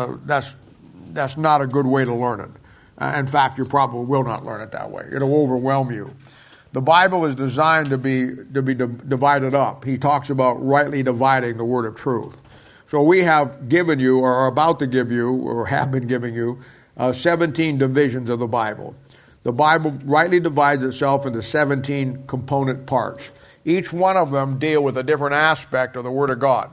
uh, that's, that's not a good way to learn it. Uh, in fact, you probably will not learn it that way. It'll overwhelm you. The Bible is designed to be, to be divided up. He talks about rightly dividing the word of truth. So we have given you, or are about to give you, or have been giving you, uh, 17 divisions of the Bible. The Bible rightly divides itself into 17 component parts. Each one of them deal with a different aspect of the Word of God.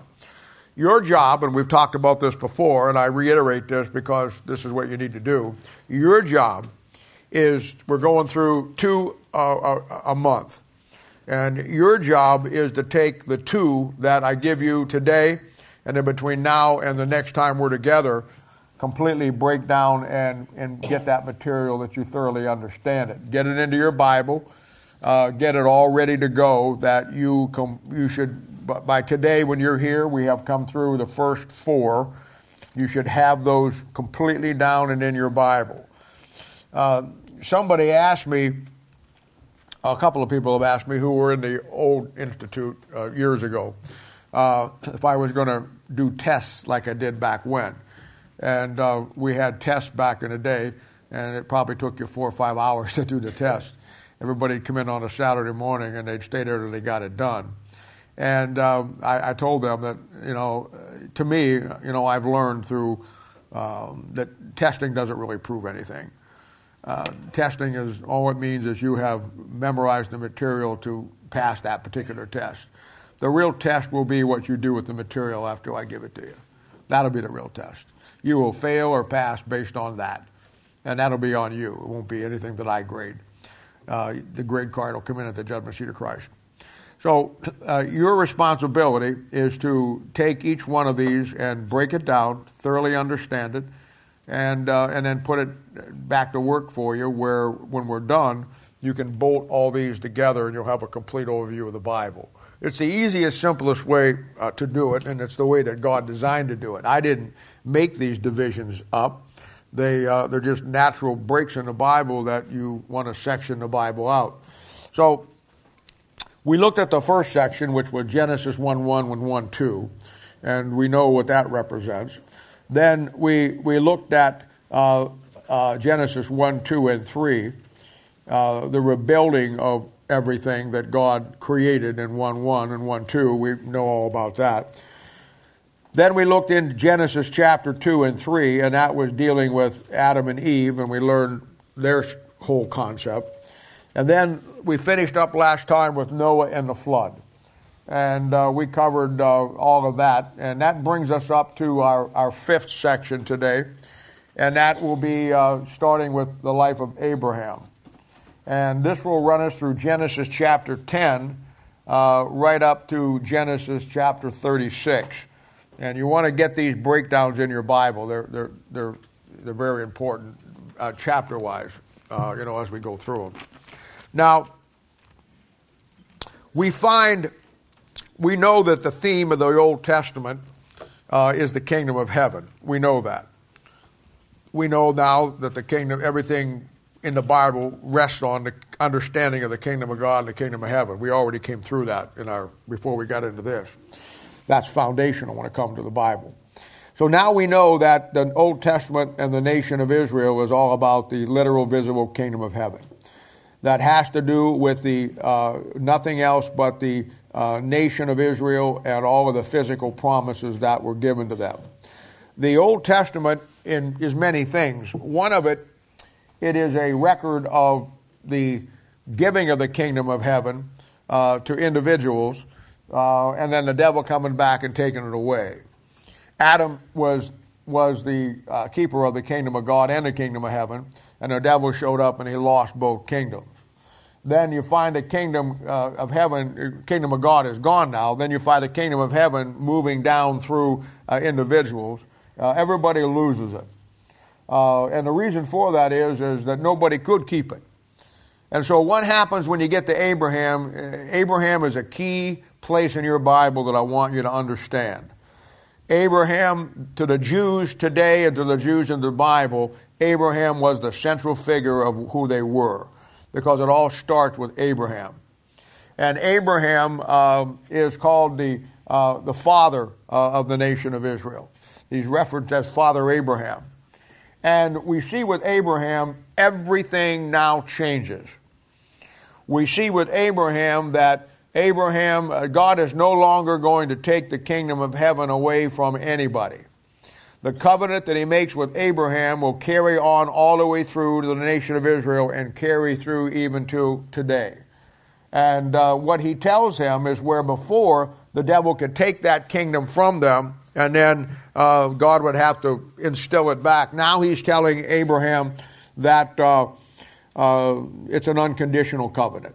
Your job, and we've talked about this before, and I reiterate this because this is what you need to do. Your job is we're going through two uh, a, a month. And your job is to take the two that I give you today, and then between now and the next time we're together, completely break down and, and get that material that you thoroughly understand it. Get it into your Bible, uh, get it all ready to go that you, com- you should, by today when you're here, we have come through the first four. You should have those completely down and in your Bible. Uh, somebody asked me, a couple of people have asked me who were in the old institute uh, years ago, uh, if I was going to do tests like I did back when. And uh, we had tests back in the day, and it probably took you four or five hours to do the test. Everybody'd come in on a Saturday morning, and they'd stay there till they got it done. And um, I, I, told them that, you know, to me, you know, I've learned through um, that testing doesn't really prove anything. Uh, testing is all it means is you have memorized the material to pass that particular test. The real test will be what you do with the material after I give it to you. That'll be the real test you will fail or pass based on that. And that'll be on you. It won't be anything that I grade. Uh, the grade card will come in at the judgment seat of Christ. So, uh, your responsibility is to take each one of these and break it down, thoroughly understand it, and, uh, and then put it back to work for you where, when we're done, you can bolt all these together and you'll have a complete overview of the Bible. It's the easiest, simplest way uh, to do it, and it's the way that God designed to do it. I didn't make these divisions up. They, uh, they're just natural breaks in the Bible that you want to section the Bible out. So we looked at the first section, which was Genesis 1 1 and 1 2, and we know what that represents. Then we, we looked at uh, uh, Genesis 1 2 and 3, uh, the rebuilding of everything that God created in 1 1 and 1 2. We know all about that. Then we looked into Genesis chapter 2 and 3, and that was dealing with Adam and Eve, and we learned their whole concept. And then we finished up last time with Noah and the flood. And uh, we covered uh, all of that. And that brings us up to our, our fifth section today. And that will be uh, starting with the life of Abraham. And this will run us through Genesis chapter 10 uh, right up to Genesis chapter 36. And you want to get these breakdowns in your Bible. They're, they're, they're, they're very important, uh, chapter wise, uh, you know, as we go through them. Now, we find, we know that the theme of the Old Testament uh, is the kingdom of heaven. We know that. We know now that the kingdom, everything in the Bible rests on the understanding of the kingdom of God and the kingdom of heaven. We already came through that in our before we got into this. That's foundational when it comes to the Bible. So now we know that the Old Testament and the nation of Israel is all about the literal, visible kingdom of heaven. That has to do with the uh, nothing else but the uh, nation of Israel and all of the physical promises that were given to them. The Old Testament in, is many things. One of it, it is a record of the giving of the kingdom of heaven uh, to individuals uh, and then the devil coming back and taking it away. Adam was was the uh, keeper of the kingdom of God and the kingdom of heaven, and the devil showed up and he lost both kingdoms. Then you find the kingdom uh, of heaven, uh, kingdom of God is gone now. Then you find the kingdom of heaven moving down through uh, individuals. Uh, everybody loses it, and the reason for that is is that nobody could keep it. And so, what happens when you get to Abraham? Abraham is a key place in your Bible that I want you to understand. Abraham, to the Jews today and to the Jews in the Bible, Abraham was the central figure of who they were because it all starts with Abraham. And Abraham uh, is called the, uh, the father uh, of the nation of Israel. He's referenced as Father Abraham. And we see with Abraham, everything now changes. We see with Abraham that Abraham, uh, God is no longer going to take the kingdom of heaven away from anybody. The covenant that he makes with Abraham will carry on all the way through to the nation of Israel and carry through even to today. And uh, what he tells him is where before the devil could take that kingdom from them and then uh, God would have to instill it back. Now he's telling Abraham that uh, uh it's an unconditional covenant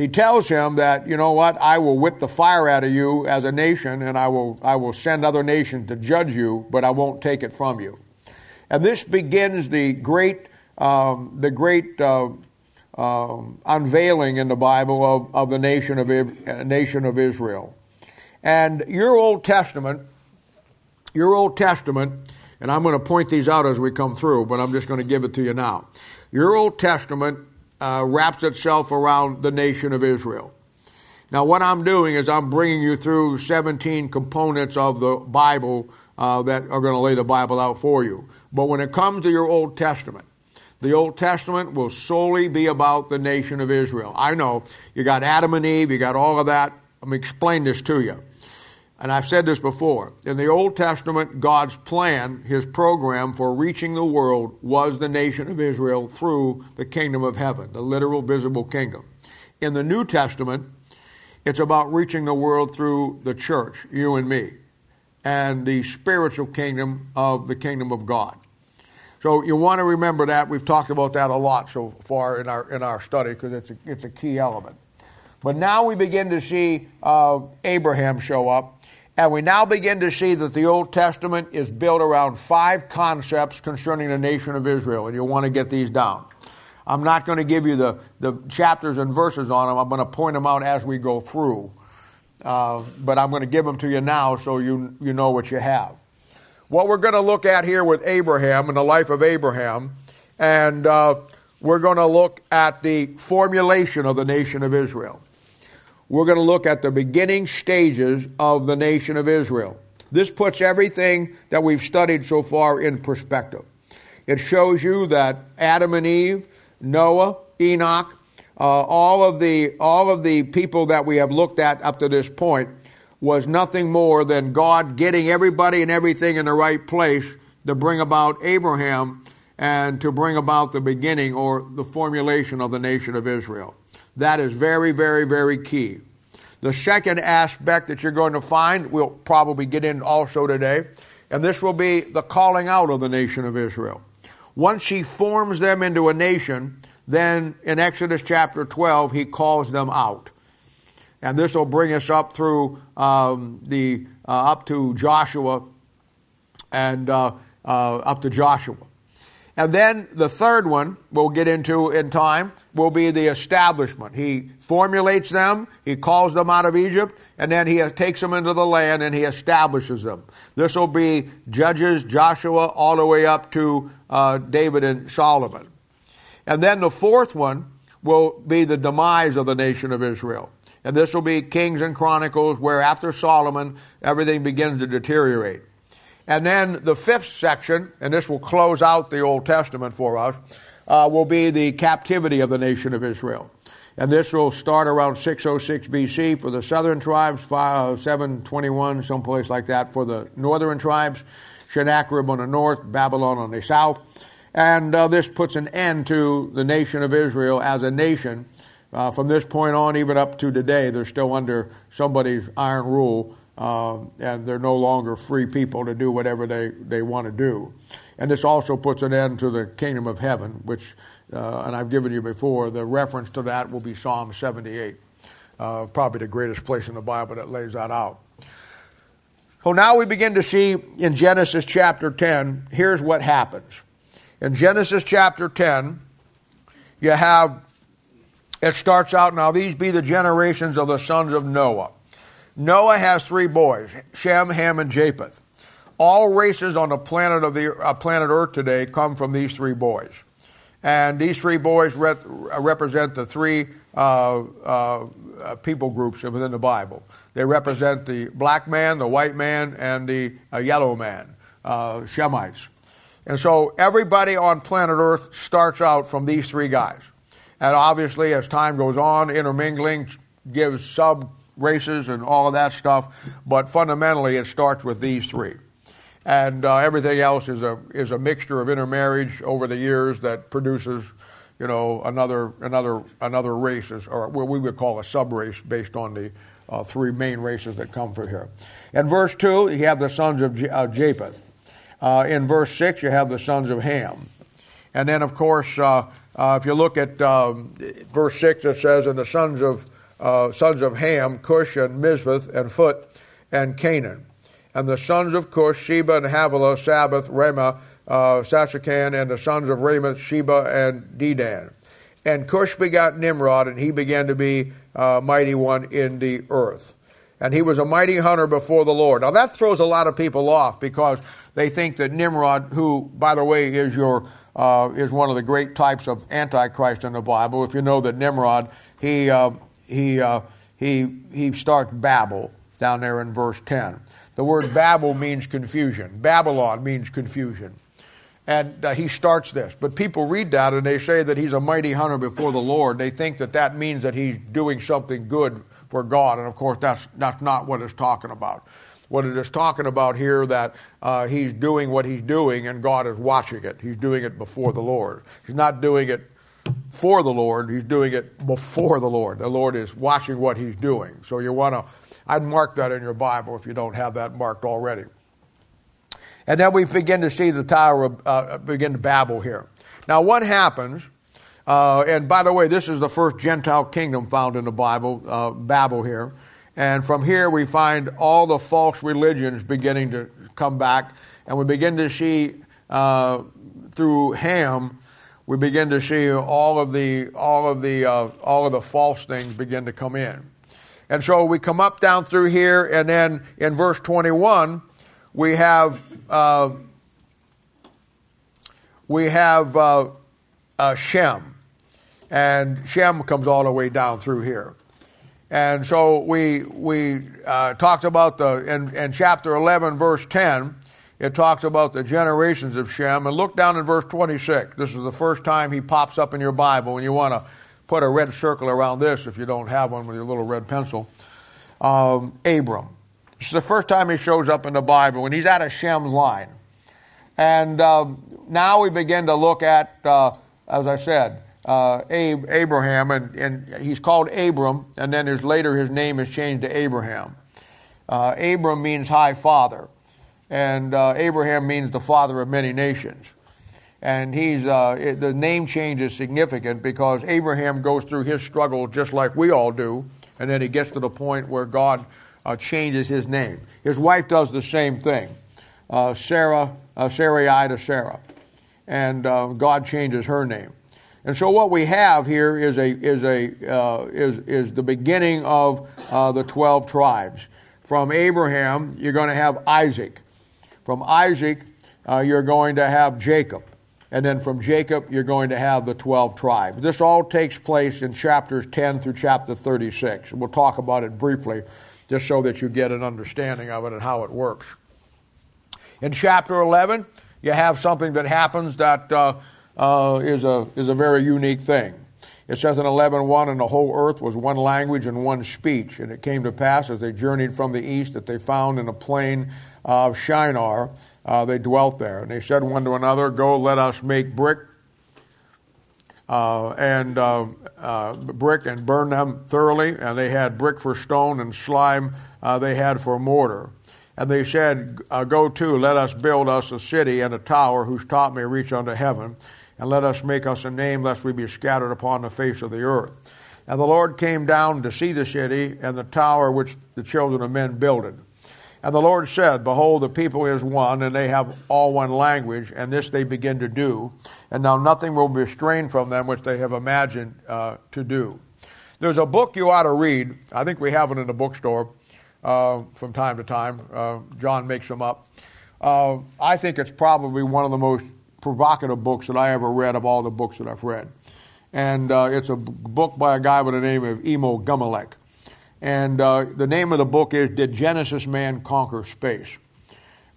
he tells him that, you know what, I will whip the fire out of you as a nation, and I will, I will send other nations to judge you, but I won't take it from you. And this begins the great, um, the great uh, uh, unveiling in the Bible of, of the nation of, nation of Israel. And your Old Testament, your Old Testament, and I'm going to point these out as we come through, but I'm just going to give it to you now. Your Old Testament uh, wraps itself around the nation of Israel. Now, what I'm doing is I'm bringing you through 17 components of the Bible uh, that are going to lay the Bible out for you. But when it comes to your Old Testament, the Old Testament will solely be about the nation of Israel. I know you got Adam and Eve, you got all of that. Me explain this to you. And I've said this before. In the Old Testament, God's plan, his program for reaching the world was the nation of Israel through the kingdom of heaven, the literal visible kingdom. In the New Testament, it's about reaching the world through the church, you and me, and the spiritual kingdom of the kingdom of God. So you want to remember that. We've talked about that a lot so far in our, in our study because it's a, it's a key element. But now we begin to see uh, Abraham show up and we now begin to see that the Old Testament is built around five concepts concerning the nation of Israel, and you'll want to get these down. I'm not going to give you the, the chapters and verses on them. I'm going to point them out as we go through. Uh, but I'm going to give them to you now so you, you know what you have. What we're going to look at here with Abraham and the life of Abraham, and uh, we're going to look at the formulation of the nation of Israel we're going to look at the beginning stages of the nation of Israel. This puts everything that we've studied so far in perspective. It shows you that Adam and Eve, Noah, Enoch, uh, all of the all of the people that we have looked at up to this point was nothing more than God getting everybody and everything in the right place to bring about Abraham and to bring about the beginning or the formulation of the nation of Israel. That is very, very, very key. The second aspect that you're going to find, we'll probably get in also today, and this will be the calling out of the nation of Israel. Once he forms them into a nation, then in Exodus chapter 12, he calls them out. And this will bring us up through um, the uh, up to Joshua and uh, uh, up to Joshua. And then the third one we'll get into in time will be the establishment. He formulates them, he calls them out of Egypt, and then he takes them into the land and he establishes them. This will be Judges, Joshua, all the way up to uh, David and Solomon. And then the fourth one will be the demise of the nation of Israel. And this will be Kings and Chronicles, where after Solomon, everything begins to deteriorate. And then the fifth section, and this will close out the Old Testament for us, uh, will be the captivity of the nation of Israel. And this will start around 606 BC for the southern tribes, 721, someplace like that, for the northern tribes, Sennacherib on the north, Babylon on the south. And uh, this puts an end to the nation of Israel as a nation. Uh, from this point on, even up to today, they're still under somebody's iron rule um, and they're no longer free people to do whatever they, they want to do. And this also puts an end to the kingdom of heaven, which, uh, and I've given you before, the reference to that will be Psalm 78, uh, probably the greatest place in the Bible that lays that out. So now we begin to see in Genesis chapter 10, here's what happens. In Genesis chapter 10, you have, it starts out, now these be the generations of the sons of Noah. Noah has three boys Shem, Ham, and Japheth. All races on the planet of the uh, planet Earth today come from these three boys, and these three boys rep- represent the three uh, uh, people groups within the Bible. They represent the black man, the white man, and the uh, yellow man. uh, Shemites. And so everybody on planet Earth starts out from these three guys. And obviously, as time goes on, intermingling gives sub races and all of that stuff. But fundamentally, it starts with these three. And uh, everything else is a, is a mixture of intermarriage over the years that produces, you know, another, another, another race, or what we would call a sub race based on the uh, three main races that come from here. In verse 2, you have the sons of J- uh, Japheth. Uh, in verse 6, you have the sons of Ham. And then, of course, uh, uh, if you look at um, verse 6, it says, And the sons of, sons of Ham, Cush and Mizpeth and Phut and Canaan. And the sons of Cush, Sheba and Havilah, Sabbath, Ramah, uh, and the sons of Ramoth, Sheba and Dedan. And Cush begot Nimrod, and he began to be a uh, mighty one in the earth. And he was a mighty hunter before the Lord. Now that throws a lot of people off because they think that Nimrod, who, by the way, is your uh, is one of the great types of antichrist in the Bible. If you know that Nimrod, he uh, he uh, he he starts Babel down there in verse ten. The word Babel means confusion. Babylon means confusion. And uh, he starts this. But people read that and they say that he's a mighty hunter before the Lord. They think that that means that he's doing something good for God. And of course, that's, that's not what it's talking about. What it is talking about here that uh, he's doing what he's doing and God is watching it. He's doing it before the Lord. He's not doing it for the Lord, he's doing it before the Lord. The Lord is watching what he's doing. So you want to, I'd mark that in your Bible if you don't have that marked already. And then we begin to see the Tower of, uh, begin to babble here. Now, what happens? Uh, and by the way, this is the first Gentile kingdom found in the Bible, uh, Babel here. And from here, we find all the false religions beginning to come back. And we begin to see uh, through Ham we begin to see all of the all of the uh, all of the false things begin to come in. And so we come up down through here, and then in verse 21, we have uh, we have uh, uh, Shem, and Shem comes all the way down through here. And so we we uh, talked about the in, in chapter 11, verse 10 it talks about the generations of Shem. And look down in verse 26. This is the first time he pops up in your Bible, and you want to put a red circle around this if you don't have one with your little red pencil. Um, Abram. This is the first time he shows up in the Bible, and he's out of Shem's line. And um, now we begin to look at, uh, as I said, uh, Ab- Abraham, and, and, he's called Abram, and then there's later his name is changed to Abraham. Uh, Abram means high father and uh, Abraham means the father of many nations. And he's uh, it, the name change is significant because Abraham goes through his struggle just like we all do, and then he gets to the point where God uh, changes his name. His wife does the same thing, uh, Sarah, uh, Sarai to Sarah, and uh, God changes her name. And so what we have here is a is a uh, is is the beginning of uh, the twelve tribes. From Abraham, you're going to have Isaac. From Isaac, you're going to have Jacob. And then from Jacob, you're going to have the 12 tribes. This all takes place in chapters 10 through chapter 36. We'll talk about it briefly just so that you get an understanding of it and how it works. In chapter 11, you have something that happens that uh, uh, is a, is a very unique thing. It says in 11.1, and the whole earth was one language and one speech. And it came to pass as they journeyed from the east that they found in a plain of Shinar. Uh, they dwelt there. And they said one to another, Go, let us make brick uh, and uh, uh brick and burn them thoroughly. And they had brick for stone and slime uh, they had for mortar. And they said, uh, Go to, let us build us a city and a tower whose top may reach unto heaven, and let us make us a name, lest we be scattered upon the face of the earth. And the Lord came down to see the city and the tower which the children of men builded. And the Lord said, Behold, the people is one, and they have all one language, and this they begin to do. And now nothing will be from them which they have imagined uh, to do. There's a book you ought to read. I think we have it in the bookstore uh, from time to time. Uh, John makes them up. Uh, I think it's probably one of the most provocative books that I ever read of all the books that I've read. And uh, it's a book by a guy by the name of Emil Gaverluk. And uh, the name of the book is Did Genesis Man Conquer Space?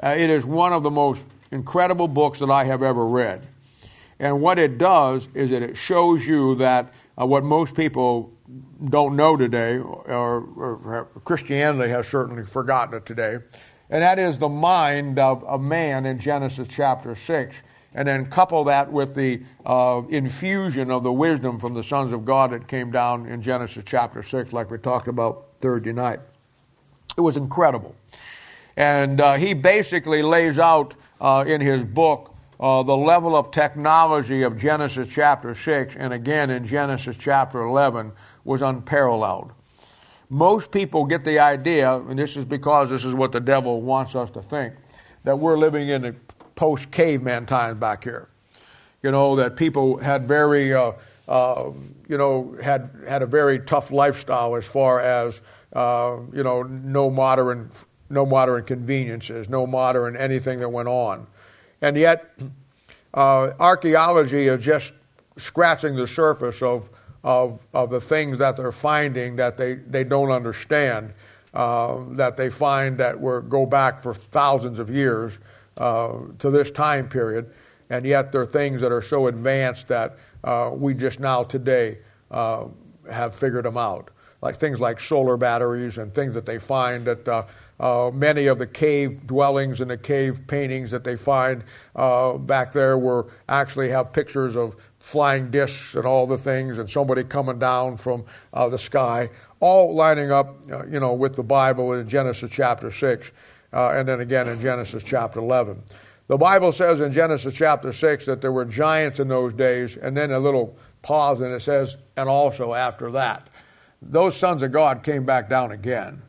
Uh, it is one of the most incredible books that I have ever read. And what it does is that it shows you that uh, what most people don't know today, or, or, Christianity has certainly forgotten it today, and that is the mind of a man in Genesis chapter 6. And then couple that with the uh, infusion of the wisdom from the sons of God that came down in Genesis chapter 6, like we talked about Thursday night. It was incredible. And uh, he basically lays out uh, in his book uh, the level of technology of Genesis chapter 6 and again in Genesis chapter 11 was unparalleled. Most people get the idea, and this is because this is what the devil wants us to think, that we're living in post caveman times back here. You know, that people had very, uh, uh, you know, had, had a very tough lifestyle as far as, uh, you know, no modern, no modern conveniences, no modern anything that went on. And yet, uh, archaeology is just scratching the surface of of, of the things that they're finding that they, they don't understand, uh, that they find that were, go back for thousands of years uh, to this time period, and yet they're things that are so advanced that uh, we just now today uh, have figured them out. Like things like solar batteries and things that they find that uh, uh, many of the cave dwellings and the cave paintings that they find uh, back there were actually have pictures of flying discs and all the things, and somebody coming down from the sky, all lining up, you know, with the Bible in Genesis chapter 6, uh, and then again in Genesis chapter 11. The Bible says in Genesis chapter 6 that there were giants in those days, and then a little pause, and it says, and also after that. Those sons of God came back down again.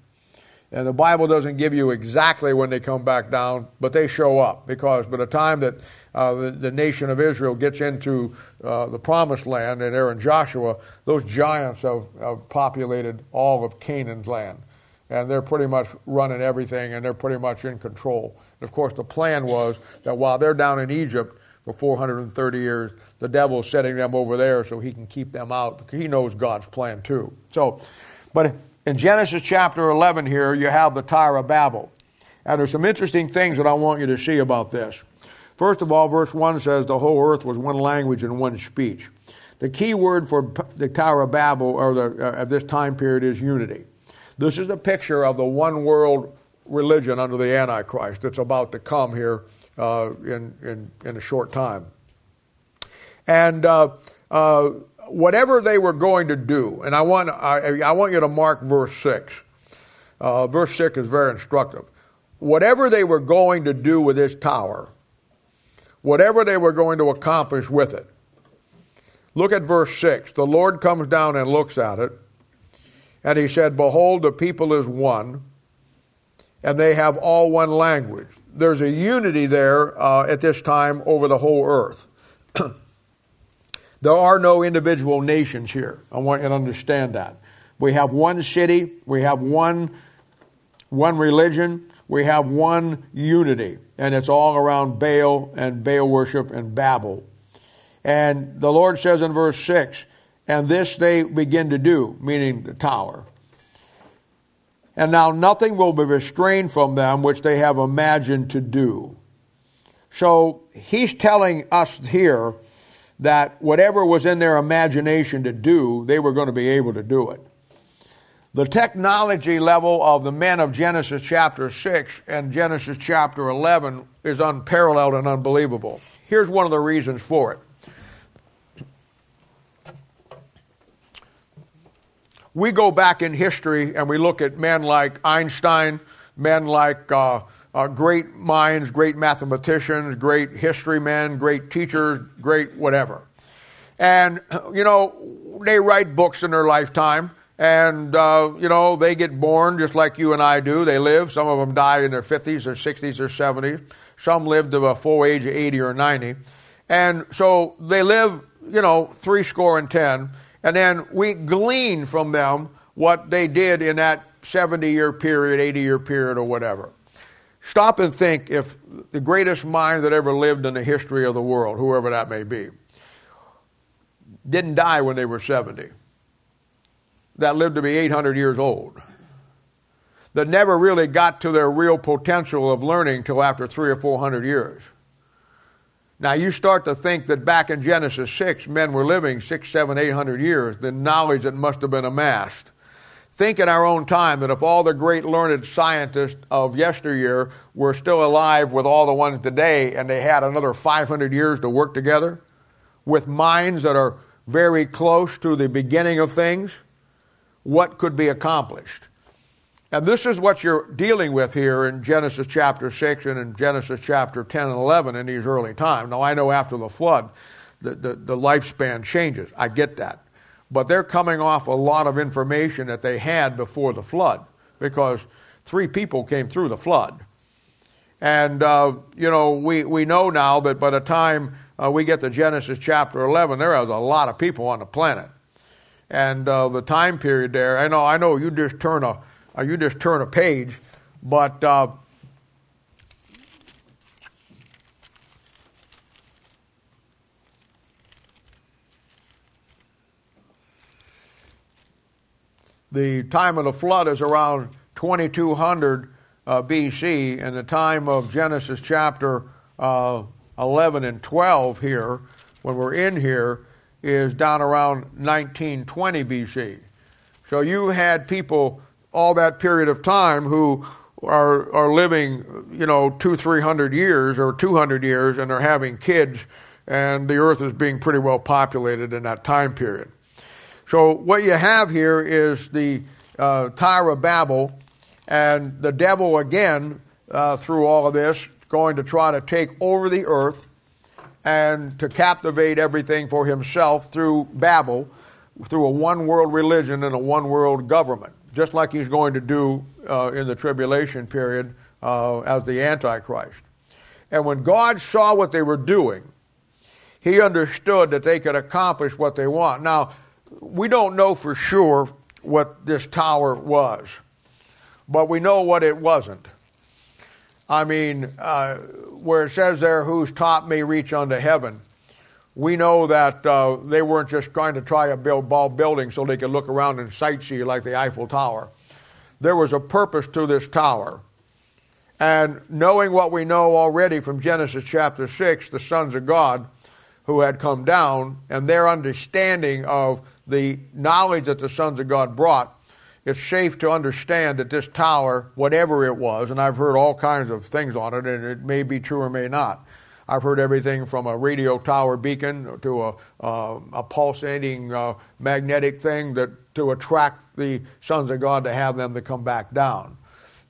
And the Bible doesn't give you exactly when they come back down, but they show up because by the time that uh, the, the, nation of Israel gets into uh, the promised land and in Joshua, those giants have, have populated all of Canaan's land. And they're pretty much running everything and they're pretty much in control. And of course, the plan was that while they're down in Egypt for 430 years, the devil's setting them over there so he can keep them out. He knows God's plan too. So, but in Genesis chapter 11 here, you have the Tower of Babel. And there's some interesting things that I want you to see about this. First of all, verse 1 says the whole earth was one language and one speech. The key word for the Tower of Babel or the, uh, this time period is unity. This is a picture of the one world religion under the Antichrist that's about to come here uh, in, in, in, a short time. And uh, uh, whatever they were going to do, and I want, I, I want you to mark verse 6. Uh, verse 6 is very instructive. Whatever they were going to do with this tower, whatever they were going to accomplish with it. Look at verse 6. The Lord comes down and looks at it, and he said, Behold, the people is one, and they have all one language. There's a unity there uh, at this time over the whole earth. there are no individual nations here. I want you to understand that. We have one city, we have one, one religion, we have one unity, and it's all around Baal and Baal worship and Babel. And the Lord says in verse 6, and this they begin to do, meaning the tower. And now nothing will be restrained from them which they have imagined to do. So he's telling us here that whatever was in their imagination to do, they were going to be able to do it. The technology level of the men of Genesis chapter 6 and Genesis chapter 11 is unparalleled and unbelievable. Here's one of the reasons for it. We go back in history and we look at men like Einstein, men like uh, uh, great minds, great mathematicians, great history men, great teachers, great whatever. And, you know, they write books in their lifetime and, uh, you know, they get born just like you and I do. They live. Some of them die in their 50s or 60s or 70s. Some live to a full age of 80 or 90. And so they live, you know, three score and ten. And then we glean from them what they did in that 70 year period, 80 year period, or whatever. Stop and think if the greatest mind that ever lived in the history of the world, whoever that may be, didn't die when they were 70 that lived to be 800 years old. that never really got to their real potential of learning till after three or four hundred years. Now you start to think that back in Genesis 6, men were living six, seven, eight hundred years, the knowledge that must have been amassed. Think in our own time that if all the great learned scientists of yesteryear were still alive with all the ones today and they had another 500 years to work together with minds that are very close to the beginning of things, what could be accomplished? And this is what you're dealing with here in Genesis chapter 6 and in Genesis chapter 10 and 11 in these early times. Now, I know after the flood, the, the, the lifespan changes. I get that but they're coming off a lot of information that they had before the flood because three people came through the flood. And, uh, you know, we, we know now that by the time uh, we get to Genesis chapter 11, there is a lot of people on the planet. And uh, the time period there, I know, I know you just turn a, uh, you just turn a page, but uh, the time of the flood is around 2200 uh, BC, and the time of Genesis chapter uh, 11 and 12 here, when we're in here, is down around 1920 BC. So you had people all that period of time who are, are living, you know, two, three hundred years or 200 years, and they're having kids, and the earth is being pretty well populated in that time period. So what you have here is the uh, Tower of Babel, and the devil again, uh, through all of this, going to try to take over the earth and to captivate everything for himself through Babel, through a one world religion and a one world government, just like he's going to do uh, in the tribulation period uh, as the Antichrist. And when God saw what they were doing, he understood that they could accomplish what they want. Now, we don't know for sure what this tower was, but we know what it wasn't. I mean, uh, where it says there, whose top may reach unto heaven, we know that uh, they weren't just trying to try to build ball building so they could look around and sightsee like the Eiffel Tower. There was a purpose to this tower. And knowing what we know already from Genesis chapter 6, the sons of God who had come down, and their understanding of the knowledge that the sons of God brought, it's safe to understand that this tower, whatever it was, and I've heard all kinds of things on it, and it may be true or may not. I've heard everything from a radio tower beacon to a, uh, a pulsating uh, magnetic thing that to attract the sons of God to have them to come back down.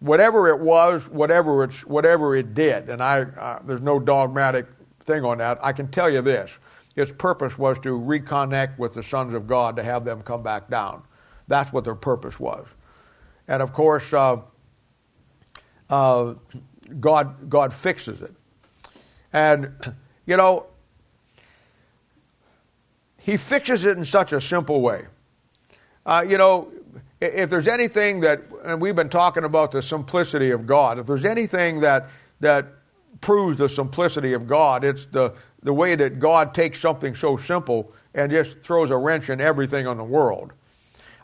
Whatever it was, whatever it's, whatever it did, and I, uh, there's no dogmatic thing on that. I can tell you this: its purpose was to reconnect with the sons of God to have them come back down. That's what their purpose was. And of course, uh, uh, God, God fixes it. And, you know, He fixes it in such a simple way. Uh, you know, if there's anything that, and we've been talking about the simplicity of God, if there's anything that, that proves the simplicity of God, it's the, the way that God takes something so simple and just throws a wrench in everything in the world.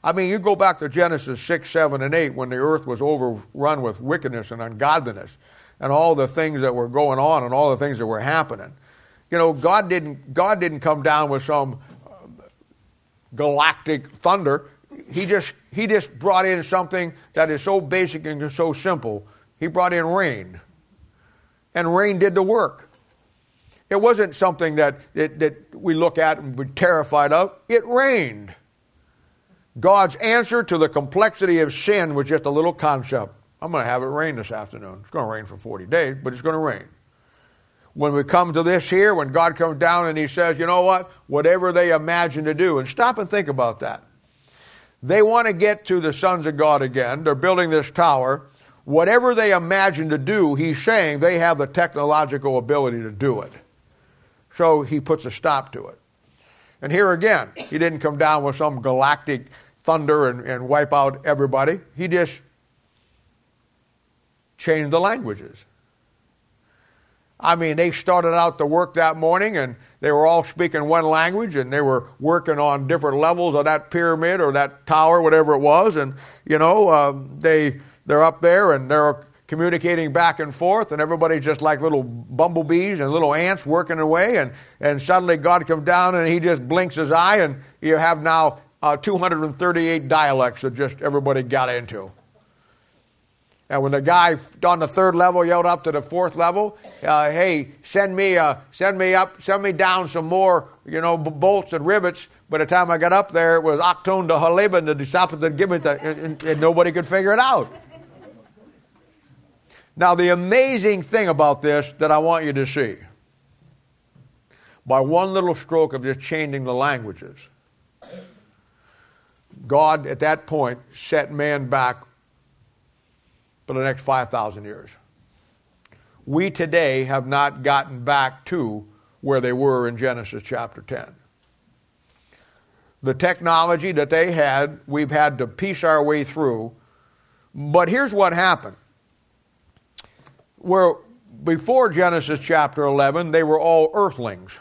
I mean, you go back to Genesis 6, 7, and 8 when the earth was overrun with wickedness and ungodliness and all the things that were going on and all the things that were happening. You know, God didn't, God didn't come down with some uh, galactic thunder. He just, he just brought in something that is so basic and so simple. He brought in rain. And rain did the work. It wasn't something that, that, that we look at and we're terrified of. It rained. God's answer to the complexity of sin was just a little concept. I'm going to have it rain this afternoon. It's going to rain for 40 days, but it's going to rain. When we come to this here, when God comes down and He says, you know what? Whatever they imagine to do, and stop and think about that. They want to get to the sons of God again. They're building this tower. Whatever they imagine to do, He's saying they have the technological ability to do it. So he puts a stop to it. And here again, he didn't come down with some galactic thunder and, and wipe out everybody. He just changed the languages. I mean, they started out the work that morning and they were all speaking one language and they were working on different levels of that pyramid or that tower, whatever it was. And, you know, um, they, they're up there and they're communicating back and forth, and everybody's just like little bumblebees and little ants working away. And, and suddenly God comes down and he just blinks his eye, and you have now uh, 238 dialects that just everybody got into. And when the guy on the third level yelled up to the fourth level, uh, "Hey, send me, uh, send me up, send me down some more, you know, b- bolts and rivets." By the time I got up there, it was Octon to Haleben, the disciple that give it, and, and nobody could figure it out. Now, the amazing thing about this that I want you to see, by one little stroke of just changing the languages, God at that point set man back for the next 5,000 years. We today have not gotten back to where they were in Genesis chapter 10. The technology that they had, we've had to piece our way through. But here's what happened where before Genesis chapter 11, they were all earthlings.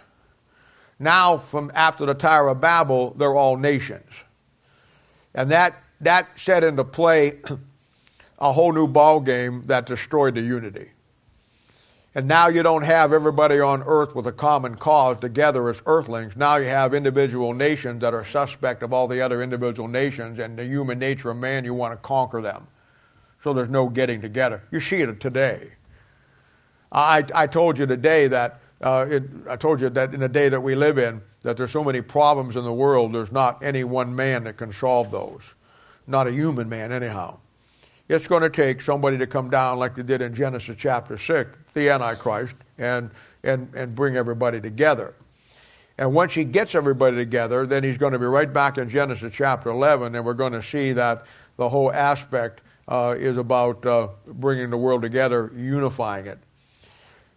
Now, from after the Tower of Babel, they're all nations. And that, that set into play a whole new ball game that destroyed the unity. And now you don't have everybody on earth with a common cause together as earthlings. Now you have individual nations that are suspect of all the other individual nations, and the human nature of man, you want to conquer them. So there's no getting together. You see it today. I, I told you today that uh, it, I told you that in the day that we live in, that there's so many problems in the world. There's not any one man that can solve those, not a human man anyhow. It's going to take somebody to come down like they did in Genesis chapter six, the Antichrist, and and and bring everybody together. And once he gets everybody together, then he's going to be right back in Genesis chapter 11, and we're going to see that the whole aspect uh, is about uh, bringing the world together, unifying it.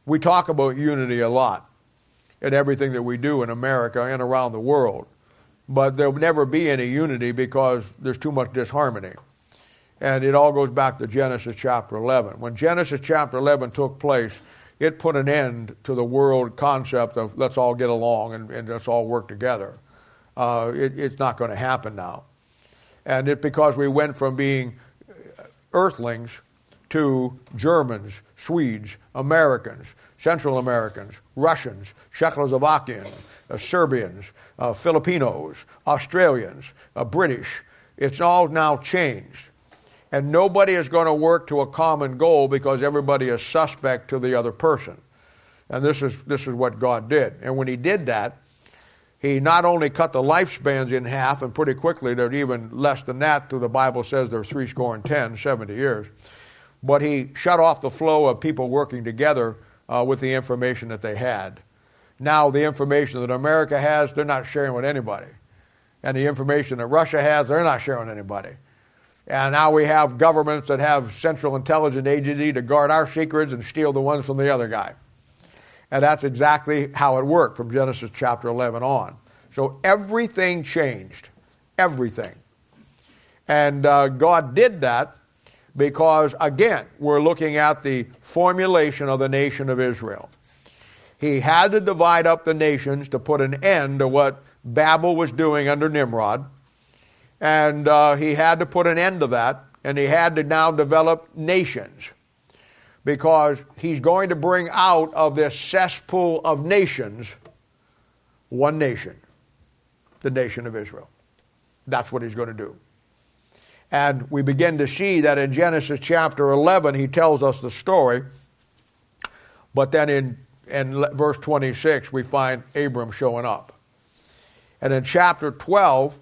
We talk about unity a lot in everything that we do in America and around the world. But there'll never be any unity because there's too much disharmony. And it all goes back to Genesis chapter 11. When Genesis chapter 11 took place, it put an end to the world concept of let's all get along and, and let's all work together. Uh, it, it's not going to happen now. And it's because we went from being earthlings to Germans, Swedes, Americans, Central Americans, Russians, Czechoslovakians, uh, Serbians, uh, Filipinos, Australians, uh, British. It's all now changed. And nobody is going to work to a common goal because everybody is suspect to the other person. And this is, this is what God did. And when He did that, He not only cut the lifespans in half, and pretty quickly, they're even less than that, to the Bible says they're three score and ten, 70 years but he shut off the flow of people working together uh, with the information that they had. Now, the information that America has, they're not sharing with anybody. And the information that Russia has, they're not sharing with anybody. And now we have governments that have central intelligence agency to guard our secrets and steal the ones from the other guy. And that's exactly how it worked from Genesis chapter 11 on. So everything changed. Everything. And uh, God did that because, again, we're looking at the formulation of the nation of Israel. He had to divide up the nations to put an end to what Babel was doing under Nimrod. And uh, he had to put an end to that, and he had to now develop nations because he's going to bring out of this cesspool of nations one nation, the nation of Israel. That's what he's going to do. And we begin to see that in Genesis chapter 11, he tells us the story. But then in, in verse 26, we find Abram showing up. And in chapter 12,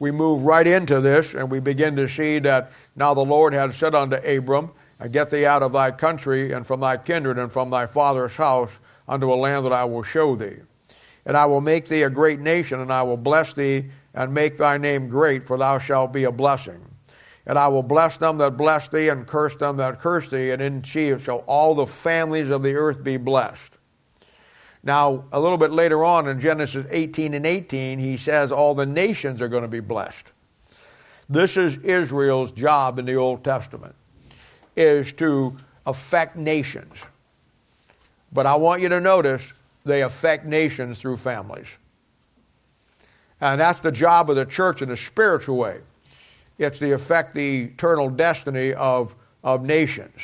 we move right into this and we begin to see that now the Lord had said unto Abram, Get thee out of thy country and from thy kindred and from thy father's house unto a land that I will show thee. And I will make thee a great nation, and I will bless thee and make thy name great, for thou shalt be a blessing. And I will bless them that bless thee, and curse them that curse thee, and in thee shall all the families of the earth be blessed. Now, a little bit later on in Genesis 18 and 18, he says all the nations are going to be blessed. This is Israel's job in the Old Testament, is to affect nations. But I want you to notice they affect nations through families. And that's the job of the church in a spiritual way it's to affect the eternal destiny of, of nations.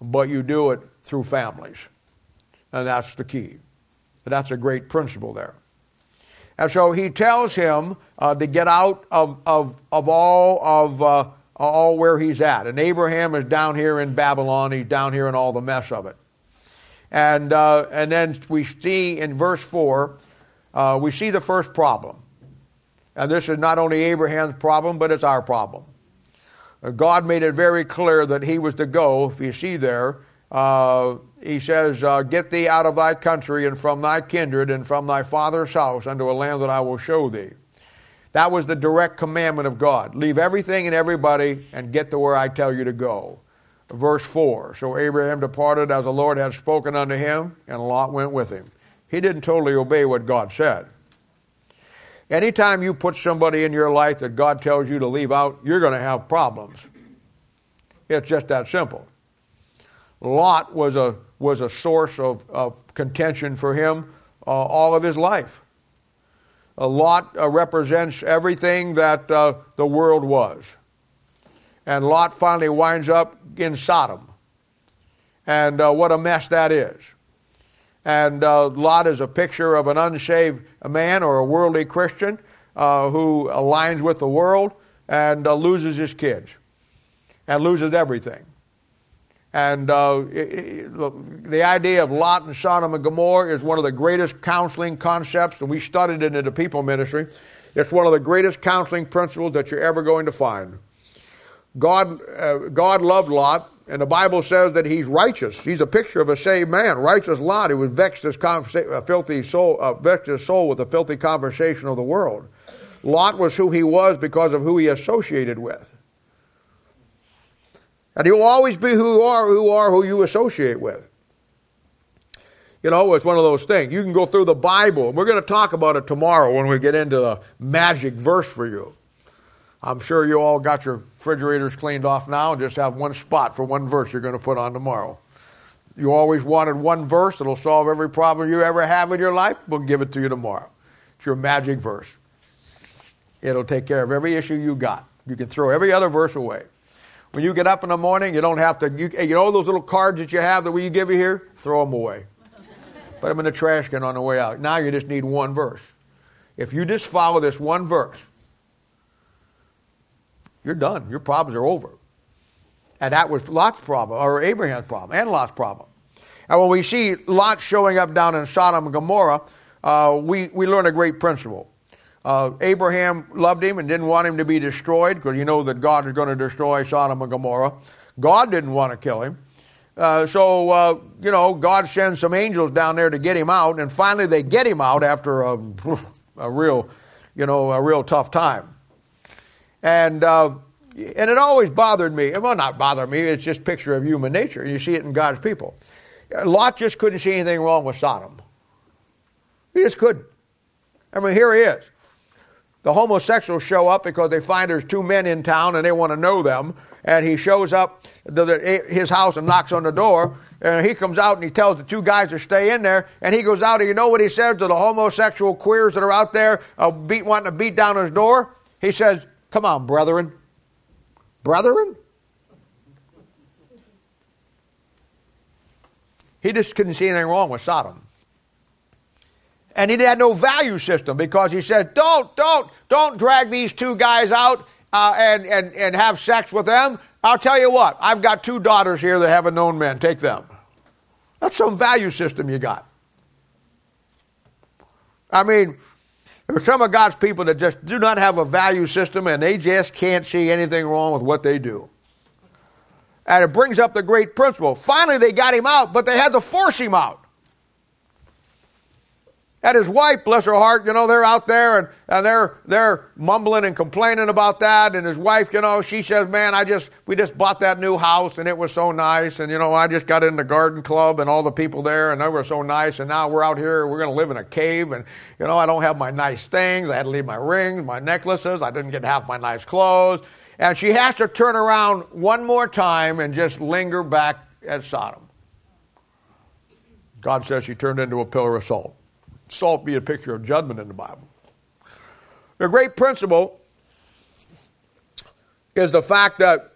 But you do it through families. And that's the key. That's a great principle there. And so he tells him uh, to get out of, of, of all of uh, all where he's at. And Abraham is down here in Babylon. He's down here in all the mess of it. And, uh, and then we see in verse 4, uh, we see the first problem. And this is not only Abraham's problem, but it's our problem. Uh, God made it very clear that he was to go, if you see there, uh, he says, uh, Get thee out of thy country and from thy kindred and from thy father's house unto a land that I will show thee. That was the direct commandment of God. Leave everything and everybody and get to where I tell you to go. Verse 4 So Abraham departed as the Lord had spoken unto him, and Lot went with him. He didn't totally obey what God said. Anytime you put somebody in your life that God tells you to leave out, you're going to have problems. It's just that simple. Lot was a, was a source of, of contention for him uh, all of his life. A Lot uh, represents everything that uh, the world was. And Lot finally winds up in Sodom. And uh, what a mess that is. And uh, Lot is a picture of an unsaved man or a worldly Christian uh, who aligns with the world and loses his kids and loses everything. And uh, the idea of Lot and Sodom and Gomorrah is one of the greatest counseling concepts, and we studied it in the people ministry. It's one of the greatest counseling principles that you're ever going to find. God, uh, God loved Lot, and the Bible says that he's righteous. He's a picture of a saved man. Righteous Lot, who was vexed his conversa- filthy soul, uh, vexed his soul with the filthy conversation of the world. Lot was who he was because of who he associated with. And you'll always be who you are, who are who you associate with. You know, it's one of those things. You can go through the Bible. We're going to talk about it tomorrow when we get into the magic verse for you. I'm sure you all got your refrigerators cleaned off now and just have one spot for one verse you're going to put on tomorrow. You always wanted one verse that'll solve every problem you ever have in your life. We'll give it to you tomorrow. It's your magic verse. It'll take care of every issue you got. You can throw every other verse away. When you get up in the morning, you don't have to, you, you know those little cards that you have that we give you here? Throw them away. Put them in the trash can on the way out. Now you just need one verse. If you just follow this one verse, you're done. Your problems are over. And that was Lot's problem, or Abraham's problem, and Lot's problem. And when we see Lot showing up down in Sodom and Gomorrah, uh, we, we learn a great principle. Uh, Abraham loved him and didn't want him to be destroyed because you know that God is going to destroy Sodom and Gomorrah. God didn't want to kill him. Uh, so, uh, you know, God sends some angels down there to get him out, and finally they get him out after a, a real, you know, a real tough time. And, uh, and it always bothered me. Well, not bother me, it's just a picture of human nature. You see it in God's people. Lot just couldn't see anything wrong with Sodom. He just couldn't. I mean, here he is the homosexuals show up because they find there's two men in town and they want to know them. And he shows up to his house and knocks on the door. And he comes out and he tells the two guys to stay in there. And he goes out and you know what he says to the homosexual queers that are out there uh, beat, wanting to beat down his door? He says, Come on, brethren. Brethren? He just couldn't see anything wrong with Sodom. And he had no value system because he said, don't, don't, don't drag these two guys out uh, and, and, and have sex with them. I'll tell you what, I've got two daughters here that haven't known men. Take them. That's some value system you got. I mean, there are some of God's people that just do not have a value system and they just can't see anything wrong with what they do. And it brings up the great principle. Finally, they got him out, but they had to force him out. And his wife, bless her heart, you know, they're out there and, and they're they're mumbling and complaining about that. And his wife, you know, she says, Man, I just we just bought that new house and it was so nice. And you know, I just got in the garden club and all the people there and they were so nice. And now we're out here, we're gonna live in a cave, and you know, I don't have my nice things. I had to leave my rings, my necklaces, I didn't get half my nice clothes. And she has to turn around one more time and just linger back at Sodom. God says she turned into a pillar of salt salt be a picture of judgment in the Bible. The great principle is the fact that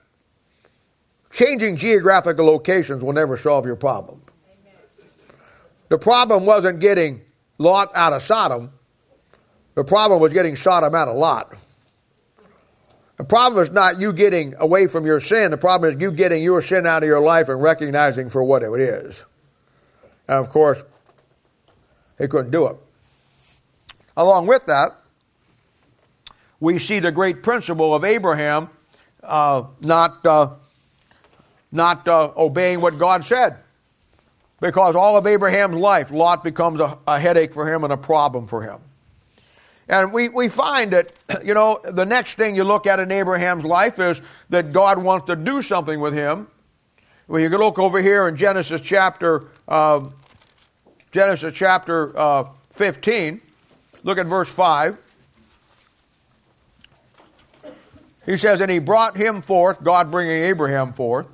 changing geographical locations will never solve your problem. The problem wasn't getting Lot out of Sodom. The problem was getting Sodom out of Lot. The problem is not you getting away from your sin. The problem is you getting your sin out of your life and recognizing for what it is. And of course, he couldn't do it. Along with that, we see the great principle of Abraham uh, not, uh, not uh, obeying what God said. Because all of Abraham's life, Lot becomes a, a headache for him and a problem for him. And we, we find that, you know, the next thing you look at in Abraham's life is that God wants to do something with him. Well, you can look over here in Genesis chapter, uh, Genesis chapter uh, 15. Look at verse 5. He says, And he brought him forth, God bringing Abraham forth,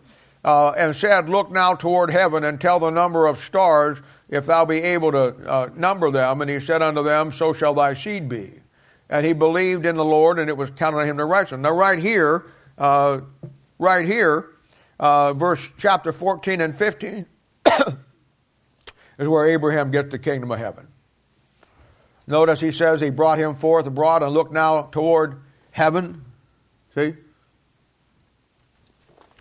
uh, and said, Look now toward heaven and tell the number of stars if thou be able to uh, number them. And he said unto them, So shall thy seed be. And he believed in the Lord, and it was counted on him to righteousness. Now, right here, uh, right here, uh, verse chapter 14 and 15 is where Abraham gets the kingdom of heaven. Notice he says he brought him forth abroad and looked now toward heaven. See?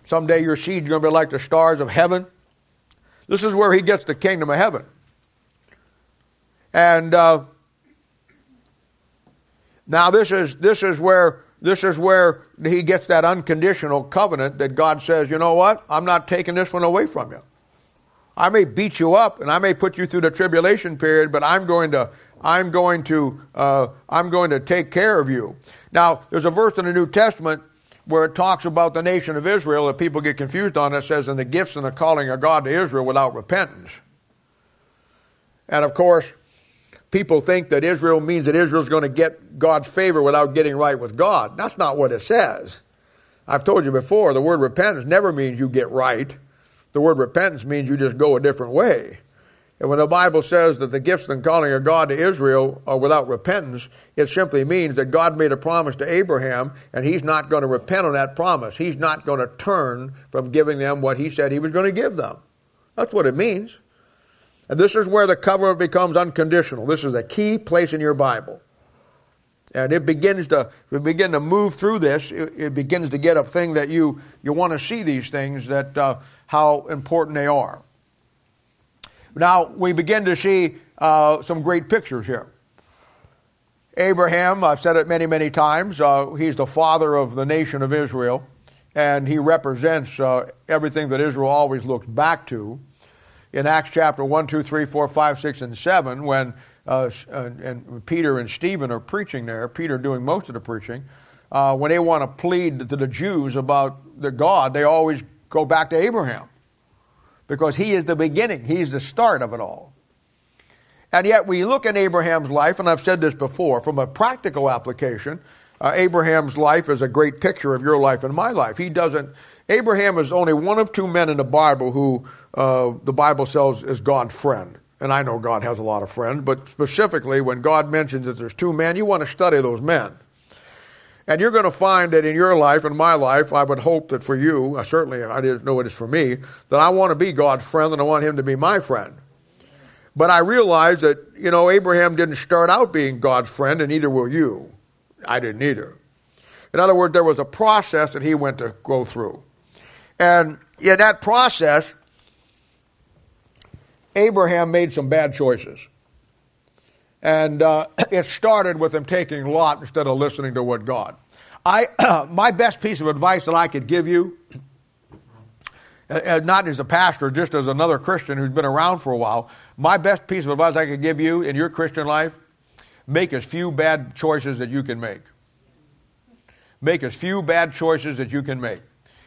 Someday your seed's going to be like the stars of heaven. This is where he gets the kingdom of heaven. And uh, now this is this is where this is where he gets that unconditional covenant that God says, you know what? I'm not taking this one away from you. I may beat you up and I may put you through the tribulation period, but I'm going to I'm going to uh, I'm going to take care of you. Now, there's a verse in the New Testament where it talks about the nation of Israel that people get confused on. It says, "In the gifts and the calling of God to Israel without repentance." And of course, people think that Israel means that Israel's going to get God's favor without getting right with God. That's not what it says. I've told you before, the word repentance never means you get right. The word repentance means you just go a different way. And when the Bible says that the gifts and calling of God to Israel are without repentance, it simply means that God made a promise to Abraham and he's not going to repent on that promise. He's not going to turn from giving them what he said he was going to give them. That's what it means. And this is where the covenant becomes unconditional. This is a key place in your Bible. And it begins to, we begin to move through this, it, it, begins to get a thing that you, you want to see these things, that uh, how important they are. Now, we begin to see uh, some great pictures here. Abraham, I've said it many, many times, uh, he's the father of the nation of Israel, and he represents uh, everything that Israel always looks back to. In Acts chapter 1, 2, 3, 4, 5, 6, and 7, when uh, and Peter and Stephen are preaching there, Peter doing most of the preaching, uh, when they want to plead to the Jews about the God, they always go back to Abraham because he is the beginning, he's the start of it all. And yet, we look at Abraham's life, and I've said this before, from a practical application, uh, Abraham's life is a great picture of your life and my life. He doesn't, Abraham is only one of two men in the Bible who uh, the Bible says is God's friend. And I know God has a lot of friends, but specifically when God mentions that there's two men, you want to study those men. And you're going to find that in your life and my life, I would hope that for you, certainly I didn't know it is for me, that I want to be God's friend and I want him to be my friend. But I realize that, you know, Abraham didn't start out being God's friend, and neither will you. I didn't either. In other words, there was a process that he went to go through. And in that process, Abraham made some bad choices. And uh, it started with him taking Lot instead of listening to what God. I, my best piece of advice that I could give you, uh, uh, not as a pastor, just as another Christian who's been around for a while, my best piece of advice I could give you in your Christian life make as few bad choices that you can make. Make as few bad choices that you can make.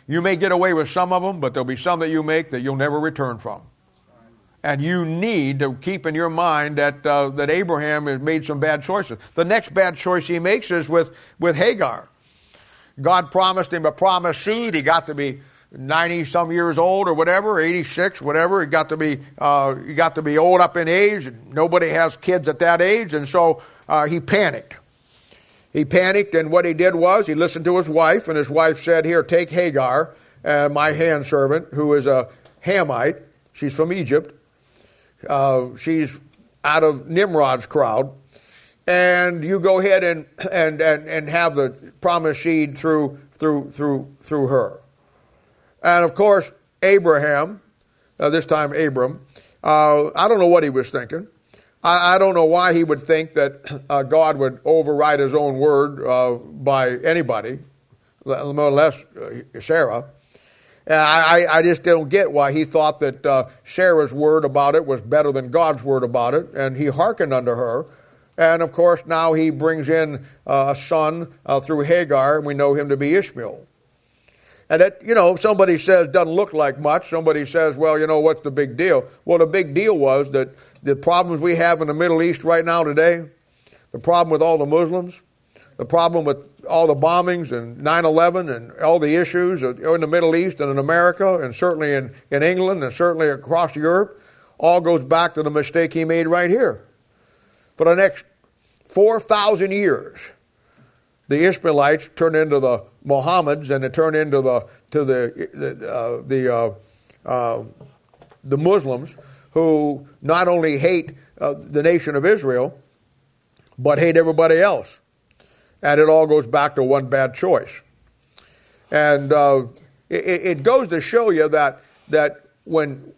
You may get away with some of them, but there'll be some that you make that you'll never return from. And you need to keep in your mind that, uh, that Abraham has made some bad choices. The next bad choice he makes is with, with Hagar. God promised him a promised seed. He got to be 90 some years old or whatever, 86, whatever. He got to be, uh, he got to be old up in age. Nobody has kids at that age. And so uh, he panicked. he panicked, and what he did was he listened to his wife, and his wife said, Here, take Hagar, uh, my hand servant, who is a Hamite. She's from Egypt. Uh, she's out of Nimrod's crowd. And you go ahead and, and, and, and have the promised seed through, through, through, through her. And of course, Abraham, uh, this time Abram, uh, I don't know what he was thinking. I, I don't know why he would think that uh, God would override his own word uh, by anybody, more less uh, Sarah. I, I just don't get why he thought that uh, Sarah's word about it was better than God's word about it, and he hearkened unto her. And of course, now he brings in uh, a son uh, through Hagar, and we know him to be Ishmael. And that, you know, somebody says doesn't look like much. Somebody says, well, you know, what's the big deal? Well, the big deal was that the problems we have in the Middle East right now today, the problem with all the Muslims, the problem with all the bombings and 9 11 and all the issues in the Middle East and in America and certainly in, in England and certainly across Europe all goes back to the mistake he made right here. For the next 4,000 years, the Ishmaelites turn into the Mohammeds and they turn into the, to the, the, uh, the, uh, uh, the Muslims who not only hate uh, the nation of Israel, but hate everybody else. And it all goes back to one bad choice. And uh, it, it goes to show you that, that when,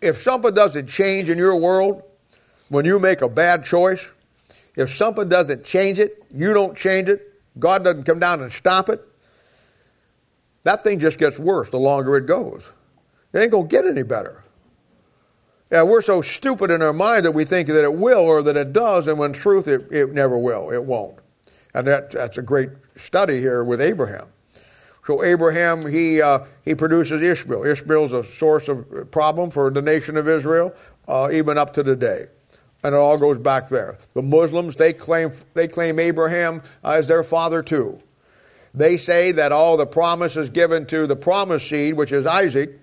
if something doesn't change in your world, when you make a bad choice, if something doesn't change it, you don't change it, God doesn't come down and stop it, that thing just gets worse the longer it goes. It ain't going to get any better. And we're so stupid in our mind that we think that it will or that it does, and when truth, it, it never will. It won't. And that, that's a great study here with Abraham. So Abraham, he, uh, he produces Ishmael. Ishmael's a source of problem for the nation of Israel, uh, even up to today. And it all goes back there. The Muslims, they claim, they claim Abraham as their father too. They say that all the promises given to the promised seed, which is Isaac,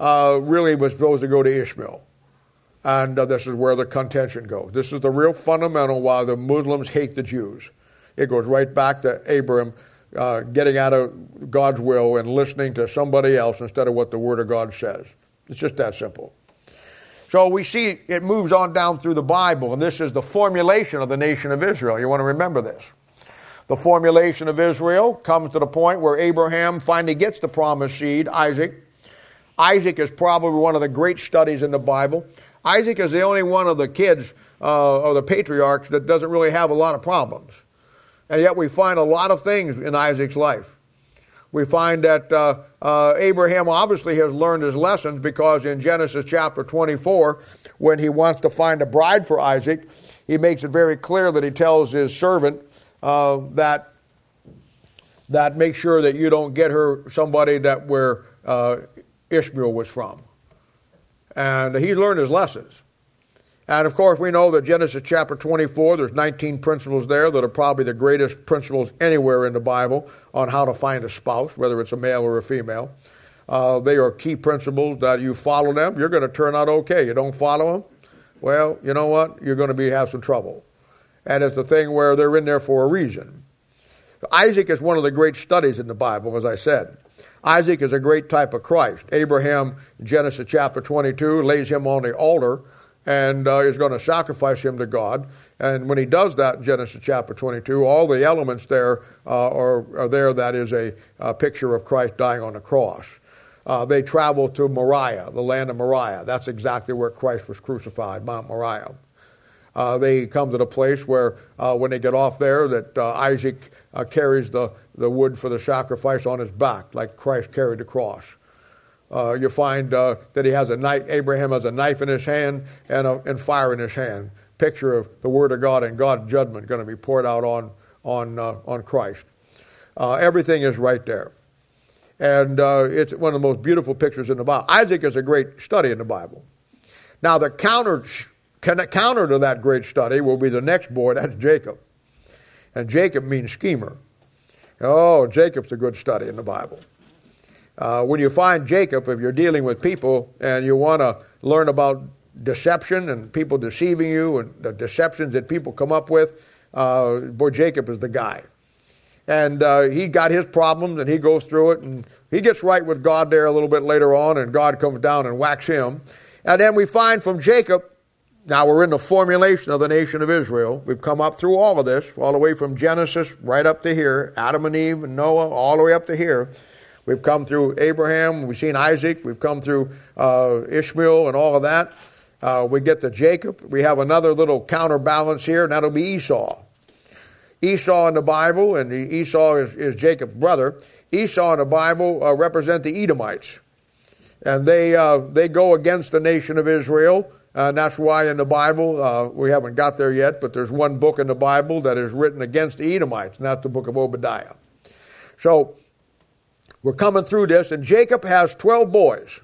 uh, really was supposed to go to Ishmael. And uh, this is where the contention goes. This is the real fundamental why the Muslims hate the Jews. It goes right back to Abraham uh, getting out of God's will and listening to somebody else instead of what the Word of God says. It's just that simple. So we see it moves on down through the Bible, and this is the formulation of the nation of Israel. You want to remember this. The formulation of Israel comes to the point where Abraham finally gets the promised seed, Isaac, Isaac is probably one of the great studies in the Bible. Isaac is the only one of the kids uh, or the patriarchs that doesn't really have a lot of problems. And yet we find a lot of things in Isaac's life. We find that uh, uh, Abraham obviously has learned his lessons because in Genesis chapter 24, when he wants to find a bride for Isaac, he makes it very clear that he tells his servant uh, that that make sure that you don't get her somebody that where uh, Ishmael was from. And he learned his lessons. And of course, we know that Genesis chapter 24, there's 19 principles there that are probably the greatest principles anywhere in the Bible on how to find a spouse, whether it's a male or a female. Uh, they are key principles that you follow them, you're going to turn out okay. You don't follow them, well, you know what? You're going to be have some trouble. And it's the thing where they're in there for a reason. Isaac is one of the great studies in the Bible, as I said. Isaac is a great type of Christ. Abraham, Genesis chapter 22, lays him on the altar and uh, is going to sacrifice him to God. And when he does that Genesis chapter 22, all the elements there uh, are, are, there that is a, a, picture of Christ dying on the cross. Uh, they travel to Moriah, the land of Moriah. That's exactly where Christ was crucified, Mount Moriah. Uh, they come to the place where, uh, when they get off there, that uh, Isaac carries the the wood for the sacrifice on his back, like Christ carried the cross. Uh, you find uh, that he has a knife, Abraham has a knife in his hand and, a, and fire in his hand. Picture of the Word of God and God's judgment going to be poured out on, on, uh, on Christ. Uh, everything is right there. And uh, it's one of the most beautiful pictures in the Bible. Isaac is a great study in the Bible. Now, the counter, counter to that great study will be the next boy, that's Jacob. And Jacob means schemer. Oh, Jacob's a good study in the Bible. Uh, when you find Jacob, if you're dealing with people and you want to learn about deception and people deceiving you and the deceptions that people come up with, uh, boy, Jacob is the guy. And uh, he got his problems and he goes through it and he gets right with God there a little bit later on and God comes down and whacks him. And then we find from Jacob, now we're in the formulation of the nation of Israel. We've come up through all of this, all the way from Genesis right up to here, Adam and Eve and Noah, all the way up to here. We've come through Abraham, we've seen Isaac, we've come through uh, Ishmael and all of that. Uh, we get to Jacob. We have another little counterbalance here, and that'll be Esau. Esau in the Bible, and Esau is, is Jacob's brother. Esau in the Bible uh, represent the Edomites, and they uh, they go against the nation of Israel. And that's why in the Bible uh, we haven't got there yet, but there's one book in the Bible that is written against the Edomites, not the book of Obadiah. So we're coming through this, and Jacob has twelve boys.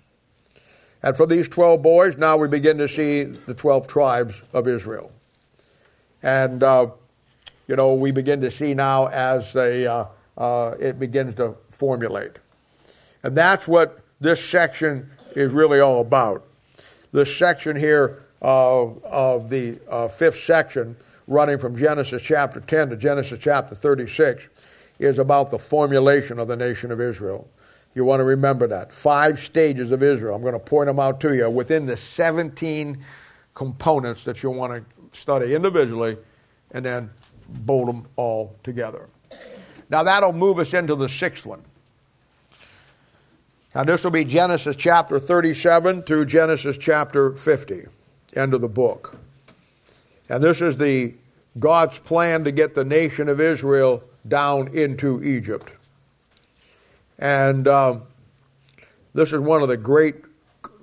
And from these 12 boys, now we begin to see the 12 tribes of Israel. And uh, you know, we begin to see now as a, uh, uh, it begins to formulate. And that's what this section is really all about. This section here uh, of the uh, fifth section, running from Genesis chapter 10 to Genesis chapter 36, is about the formulation of the nation of Israel. You want to remember that. Five stages of Israel. I'm going to point them out to you within the 17 components that you'll want to study individually and then bolt them all together. Now that'll move us into the sixth one. Now this will be Genesis chapter 37 through Genesis chapter 50, end of the book. And this is the God's plan to get the nation of Israel down into Egypt. And uh, this is one of the great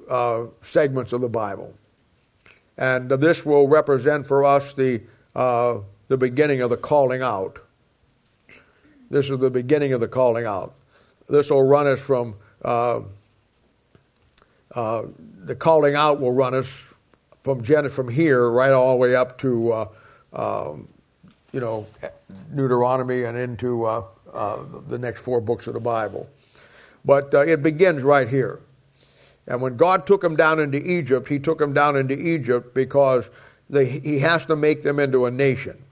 uh, segments of the Bible. And this will represent for us the uh, the beginning of the calling out. This is the beginning of the calling out. This will run us from uh, uh, the calling out will run us from Gen- from here right all the way up to uh, um, you know Deuteronomy and into uh, uh, the next four books of the Bible. But uh, it begins right here. And when God took them down into Egypt, He took them down into Egypt because they, He has to make them into a nation.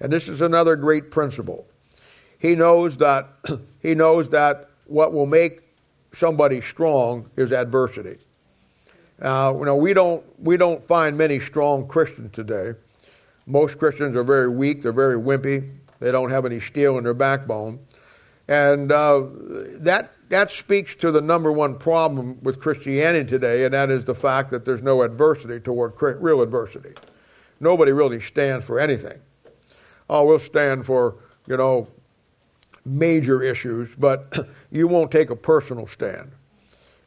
And this is another great principle. He knows that he knows that what will make somebody strong is adversity. Uh, you know, we don't we don't find many strong Christians today. Most Christians are very weak. They're very wimpy. They don't have any steel in their backbone, and uh, that that speaks to the number one problem with Christianity today, and that is the fact that there's no adversity toward real adversity. Nobody really stands for anything oh, we'll stand for, you know, major issues, but you won't take a personal stand.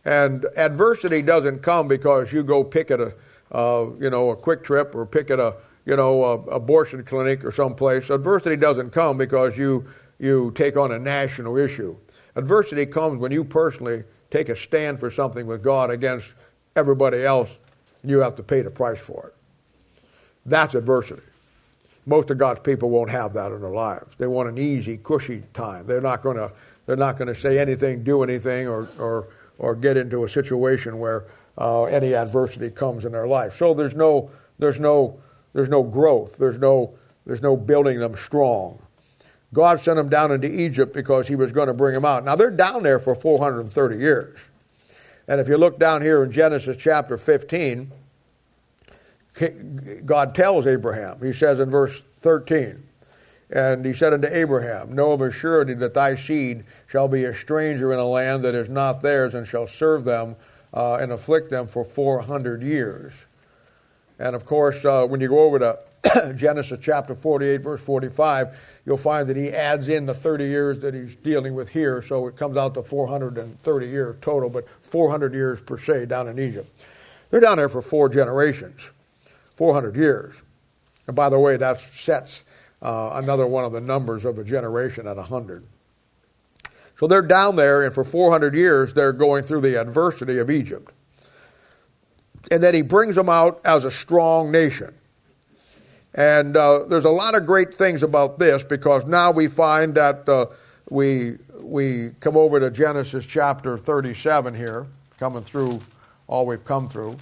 And adversity doesn't come because you go pick at a, uh, you know, a QuikTrip or pick at a, you know, a abortion clinic or someplace. Adversity doesn't come because you you take on a national issue. Adversity comes when you personally take a stand for something with God against everybody else, and you have to pay the price for it. That's adversity most of God's people won't have that in their lives. They want an easy, cushy time. They're not going to they're not going to say anything, do anything, or or or get into a situation where uh, any adversity comes in their life. So there's no there's no there's no growth. There's no there's no building them strong. God sent them down into Egypt because He was going to bring them out. Now they're down there for 430 years, and if you look down here in Genesis chapter 15 God tells Abraham. He says in verse 13, and he said unto Abraham, Know of a surety that thy seed shall be a stranger in a land that is not theirs, and shall serve them uh, and afflict them for 400 years. And of course, uh, when you go over to Genesis chapter 48, verse 45, you'll find that he adds in the 30 years that he's dealing with here, so it comes out to 430 years total, but 400 years per se down in Egypt. They're down there for four generations. 400 years. And by the way, that sets uh, another one of the numbers of a generation at 100. So they're down there, and for 400 years, they're going through the adversity of Egypt. And then he brings them out as a strong nation. And uh, there's a lot of great things about this because now we find that uh, we, we come over to Genesis chapter 37 here, coming through all we've come through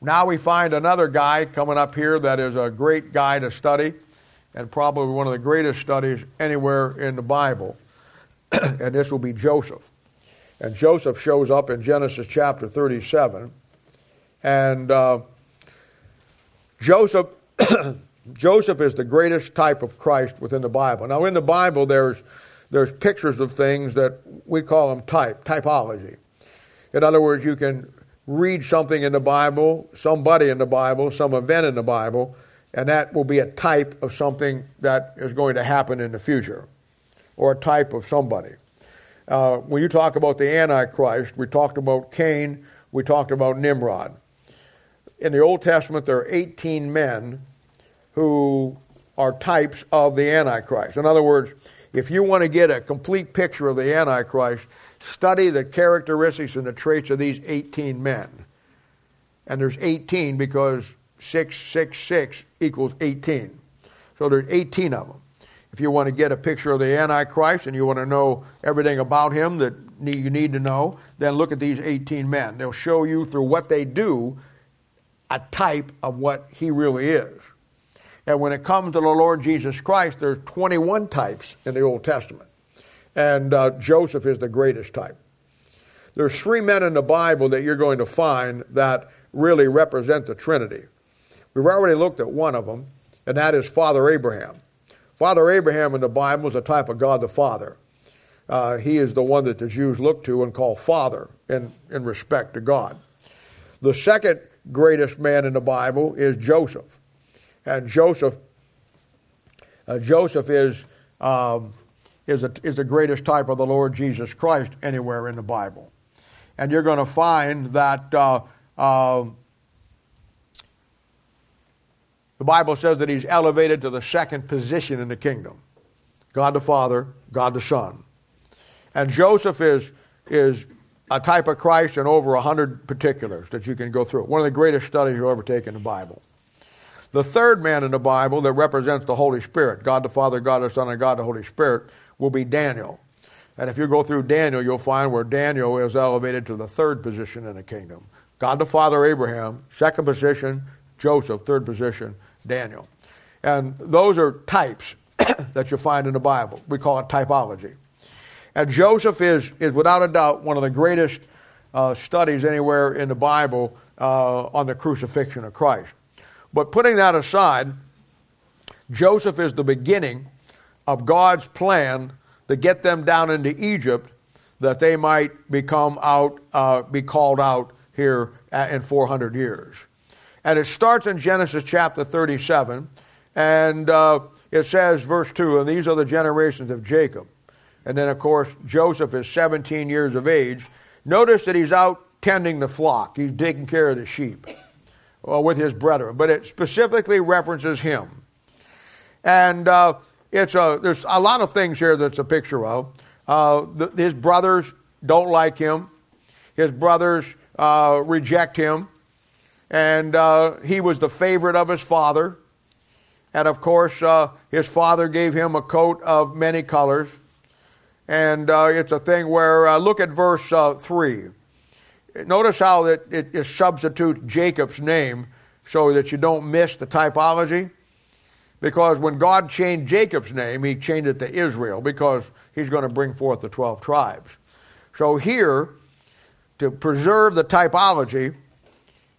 Now we find another guy coming up here that is a great guy to study, and probably one of the greatest studies anywhere in the Bible. and this will be Joseph. And Joseph shows up in Genesis chapter 37. And uh, Joseph, Joseph is the greatest type of Christ within the Bible. Now, in the Bible, there's, there's pictures of things that we call them type, typology. In other words, you can read something in the Bible, somebody in the Bible, some event in the Bible, and that will be a type of something that is going to happen in the future, or a type of somebody. Uh, when you talk about the Antichrist, we talked about Cain, we talked about Nimrod. In the Old Testament, there are 18 men who are types of the Antichrist. In other words, if you want to get a complete picture of the Antichrist, study the characteristics and the traits of these 18 men. And there's 18 because 666 equals 18. So there's 18 of them. If you want to get a picture of the Antichrist and you want to know everything about him that you need to know, then look at these 18 men. They'll show you through what they do a type of what he really is. And when it comes to the Lord Jesus Christ, there's 21 types in the Old Testament. And uh, Joseph is the greatest type. There's three men in the Bible that you're going to find that really represent the Trinity. We've already looked at one of them, and that is Father Abraham. Father Abraham in the Bible is a type of God the Father. Uh, he is the one that the Jews look to and call Father in, in respect to God. The second greatest man in the Bible is Joseph. And Joseph, uh, Joseph is, um, is, a, is the greatest type of the Lord Jesus Christ anywhere in the Bible. And you're going to find that uh, uh the Bible says that he's elevated to the second position in the kingdom God the Father, God the Son. And Joseph is, is a type of Christ in over 100 particulars that you can go through. One of the greatest studies you'll ever take in the Bible. The third man in the Bible that represents the Holy Spirit, God the Father, God the Son, and God the Holy Spirit, will be Daniel. And if you go through Daniel, you'll find where Daniel is elevated to the third position in the kingdom. God the Father, Abraham, second position, Joseph, third position, Daniel. And those are types that you find in the Bible. We call it typology. And Joseph is, is without a doubt one of the greatest uh, studies anywhere in the Bible uh, on the crucifixion of Christ. But putting that aside, Joseph is the beginning of God's plan to get them down into Egypt that they might become out, uh, be called out here in 400 years. And it starts in Genesis chapter 37. And uh, it says, verse 2, and these are the generations of Jacob. And then, of course, Joseph is 17 years of age. Notice that he's out tending the flock, he's taking care of the sheep well, with his brethren. But it specifically references him. And uh, it's a, there's a lot of things here that's a picture of. Uh, the, his brothers don't like him, his brothers uh, reject him and uh, he was the favorite of his father. And of course, uh, his father gave him a coat of many colors. And uh, it's a thing where, uh, look at verse uh, 3. Notice how it, it, it substitutes Jacob's name so that you don't miss the typology. Because when God changed Jacob's name, he changed it to Israel because he's going to bring forth the 12 tribes. So here, to preserve the typology,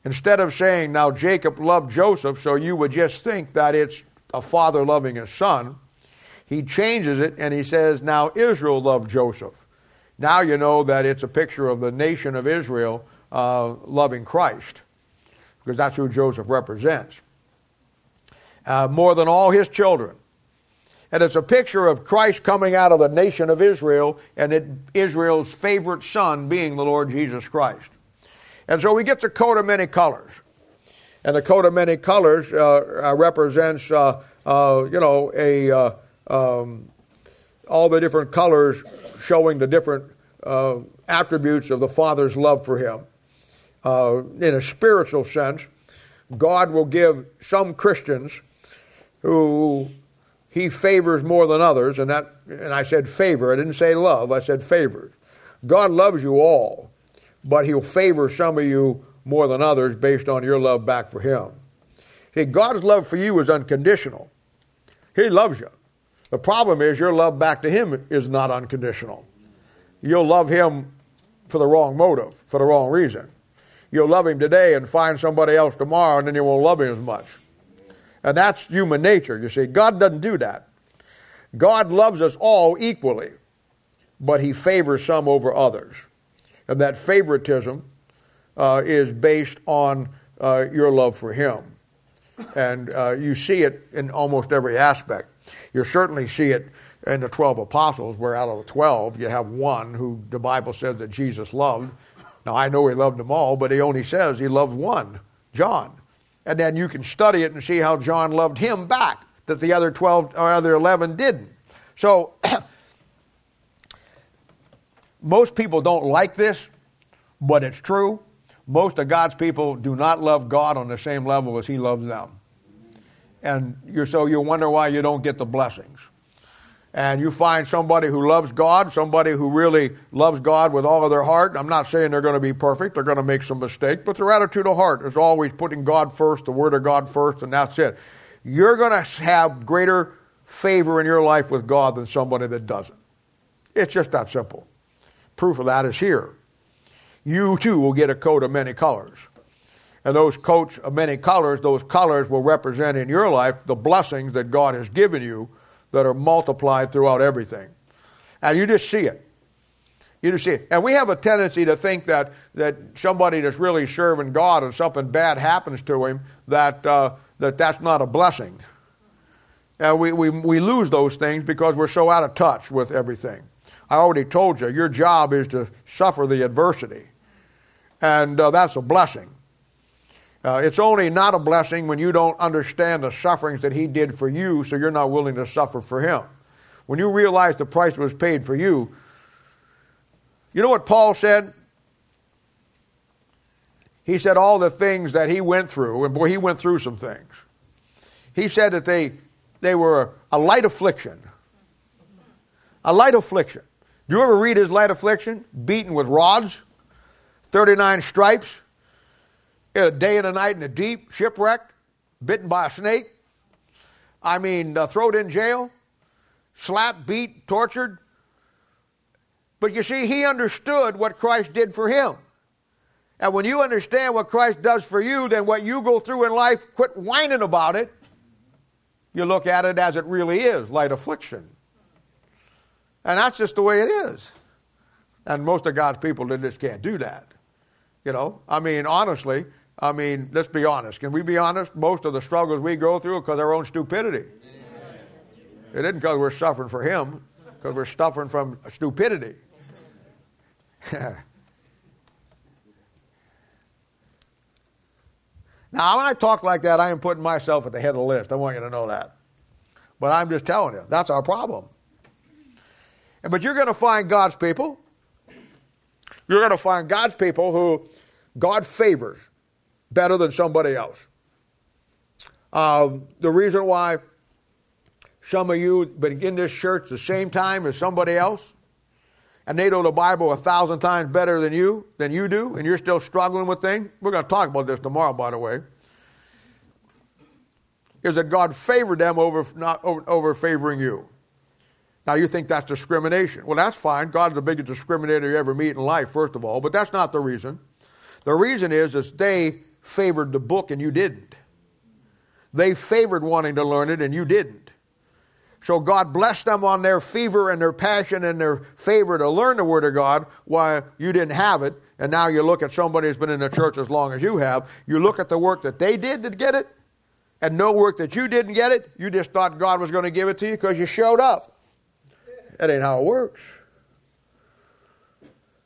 Instead of saying, now Jacob loved Joseph, so you would just think that it's a father loving his son, he changes it and he says, now Israel loved Joseph. Now you know that it's a picture of the nation of Israel uh, loving Christ, because that's who Joseph represents. Uh, more than all his children. And it's a picture of Christ coming out of the nation of Israel and it, Israel's favorite son being the Lord Jesus Christ. And so he gets a coat of many colors. And the coat of many colors uh, uh represents, uh, uh, you know, a, uh, um, all the different colors showing the different uh, attributes of the Father's love for him. in a spiritual sense, God will give some Christians who he favors more than others, and that and I said favor, I didn't say love, I said favors. God loves you all but he'll favor some of you more than others based on your love back for Him. See, God's love for you is unconditional. He loves you. The problem is your love back to Him is not unconditional. You'll love Him for the wrong motive, for the wrong reason. You'll love Him today and find somebody else tomorrow, and then you won't love Him as much. And that's human nature, you see. God doesn't do that. God loves us all equally, but He favors some over others. And that favoritism uh, is based on uh, your love for Him. And uh, you see it in almost every aspect. You certainly see it in the 12 apostles, where out of the 12, you have one who the Bible says that Jesus loved. Now, I know he loved them all, but he only says he loved one, John. And then you can study it and see how John loved him back, that the other 12 or other 11 didn't. So, most people don't like this, but it's true. Most of God's people do not love God on the same level as He loves them. And you're, so you wonder why you don't get the blessings. And you find somebody who loves God, somebody who really loves God with all of their heart. I'm not saying they're going to be perfect, they're going to make some mistakes, but their attitude of heart is always putting God first, the Word of God first, and that's it. You're going to have greater favor in your life with God than somebody that doesn't. It's just that simple. Proof of that is here you too will get a coat of many colors. And those coats of many colors, those colors will represent in your life the blessings that God has given you that are multiplied throughout everything. And you just see it. You just see it. And we have a tendency to think that, that somebody that's really serving God and something bad happens to him, that, uh, that that's not a blessing. And we, we, we lose those things because we're so out of touch with everything. I already told you, your job is to suffer the adversity and uh, that's a blessing. Uh, it's only not a blessing when you don't understand the sufferings that He did for you, so you're not willing to suffer for Him. When you realize the price was paid for you, you know what Paul said? He said all the things that he went through, and boy, he went through some things. He said that they, they were a light affliction. A light affliction. Do you ever read his light affliction? Beaten with rods, 39 stripes, a day and a night in the deep, shipwrecked, bitten by a snake. I mean, uh, thrown in jail, slapped, beat, tortured. But you see, he understood what Christ did for him. And when you understand what Christ does for you, then what you go through in life, quit whining about it. You look at it as it really is light affliction. And that's just the way it is. And most of God's people they just can't do that. You know, I mean, honestly, I mean, let's be honest. Can we be honest? Most of the struggles we go through are because of our own stupidity. It isn't because we're suffering for Him, because we're suffering from stupidity. now, when I talk like that, I am putting myself at the head of the list. I want you to know that. But I'm just telling you, that's our problem. But you're going to find God's people. You're going to find God's people who God favors better than somebody else. Um, the reason why some of you been in this church the same time as somebody else, and they know the Bible a thousand times better than you, than you do, and you're still struggling with things. We're going to talk about this tomorrow, by the way. Is that God favored them over not over, over favoring you? Now you think that's discrimination. Well, that's fine. God's the biggest discriminator you ever meet in life, first of all, but that's not the reason. The reason is is they favored the book and you didn't. They favored wanting to learn it and you didn't. So God blessed them on their fever and their passion and their favor to learn the Word of God while you didn't have it. And now you look at somebody who's been in the church as long as you have. You look at the work that they did to get it and no work that you didn't get it. You just thought God was going to give it to you because you showed up. That ain't how it works.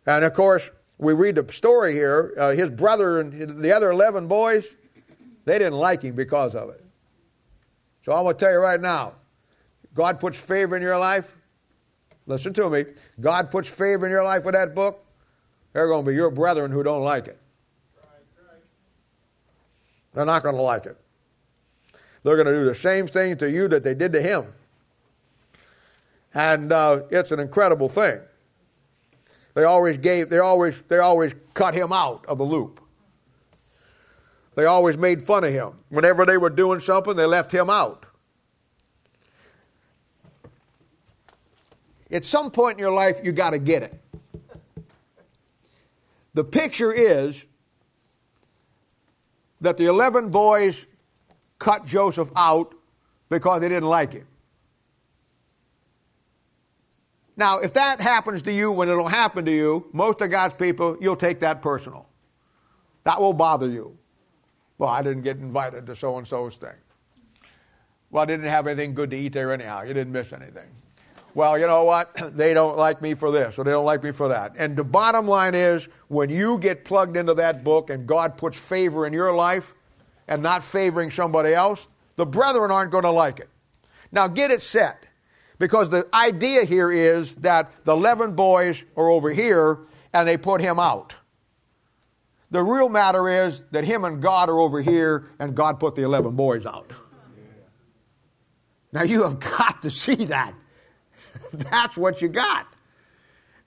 And of course, we read the story here, uh, his brother and the other 11 boys, they didn't like him because of it. So I'm going to tell you right now God puts favor in your life. Listen to me. God puts favor in your life with that book. They're going to be your brethren who don't like it. They're not going to like it. They're going to do the same thing to you that they did to him. And uh, it's an incredible thing. They always gave, they always, they always cut him out of the loop. they always made fun of him. Whenever they were doing something, they left him out. At some point in your life, you got to get it. The picture is that the 11 boys cut Joseph out because they didn't like him. Now, if that happens to you when it'll happen to you, most of God's people, you'll take that personal. That will bother you. Well, I didn't get invited to so and so's thing. Well, I didn't have anything good to eat there anyhow. You didn't miss anything. Well, you know what? They don't like me for this or they don't like me for that. And the bottom line is when you get plugged into that book and God puts favor in your life and not favoring somebody else, the brethren aren't going to like it. Now, get it set. Because the idea here is that the 11 boys are over here and they put him out. The real matter is that him and God are over here and God put the 11 boys out. Now you have got to see that. That's what you got.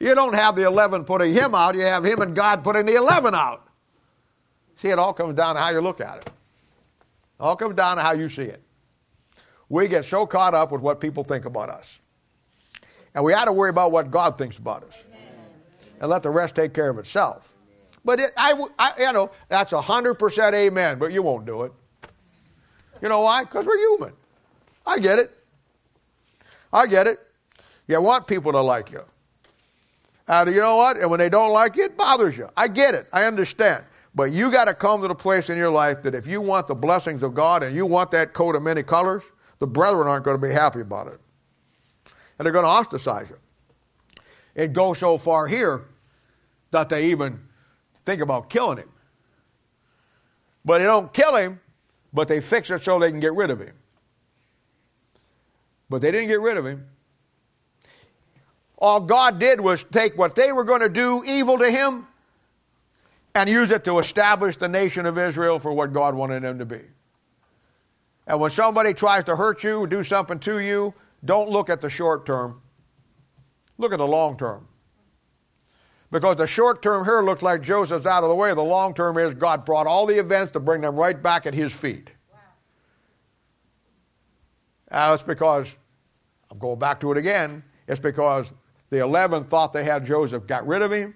You don't have the 11 putting him out, you have him and God putting the 11 out. See, it all comes down to how you look at it. It all comes down to how you see it we get so caught up with what people think about us. And we ought to worry about what God thinks about us. And let the rest take care of itself. But it, I, I, you know, that's 100% amen, but you won't do it. You know why? Because we're human. I get it. I get it. You want people to like you. And you know what? And when they don't like you, it bothers you. I get it. I understand. But you got to come to the place in your life that if you want the blessings of God and you want that coat of many colors, the brethren aren't going to be happy about it. And they're going to ostracize you. It goes so far here that they even think about killing him. But they don't kill him, but they fix it so they can get rid of him. But they didn't get rid of him. All God did was take what they were going to do evil to him and use it to establish the nation of Israel for what God wanted them to be. And when somebody tries to hurt you, do something to you, don't look at the short term. Look at the long term. Because the short term here looks like Joseph's out of the way. The long term is God brought all the events to bring them right back at his feet. Wow. that's because, I'm going back to it again, it's because the 11 thought they had Joseph, got rid of him,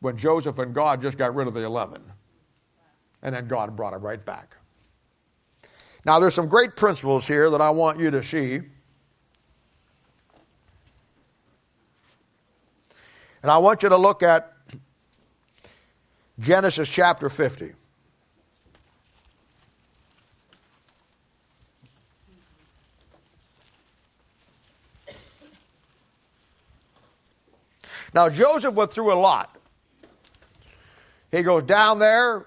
when Joseph and God just got rid of the 11. And then God brought him right back. Now, there's some great principles here that I want you to see. And I want you to look at Genesis chapter 50. Now, Joseph went through a lot. He goes down there,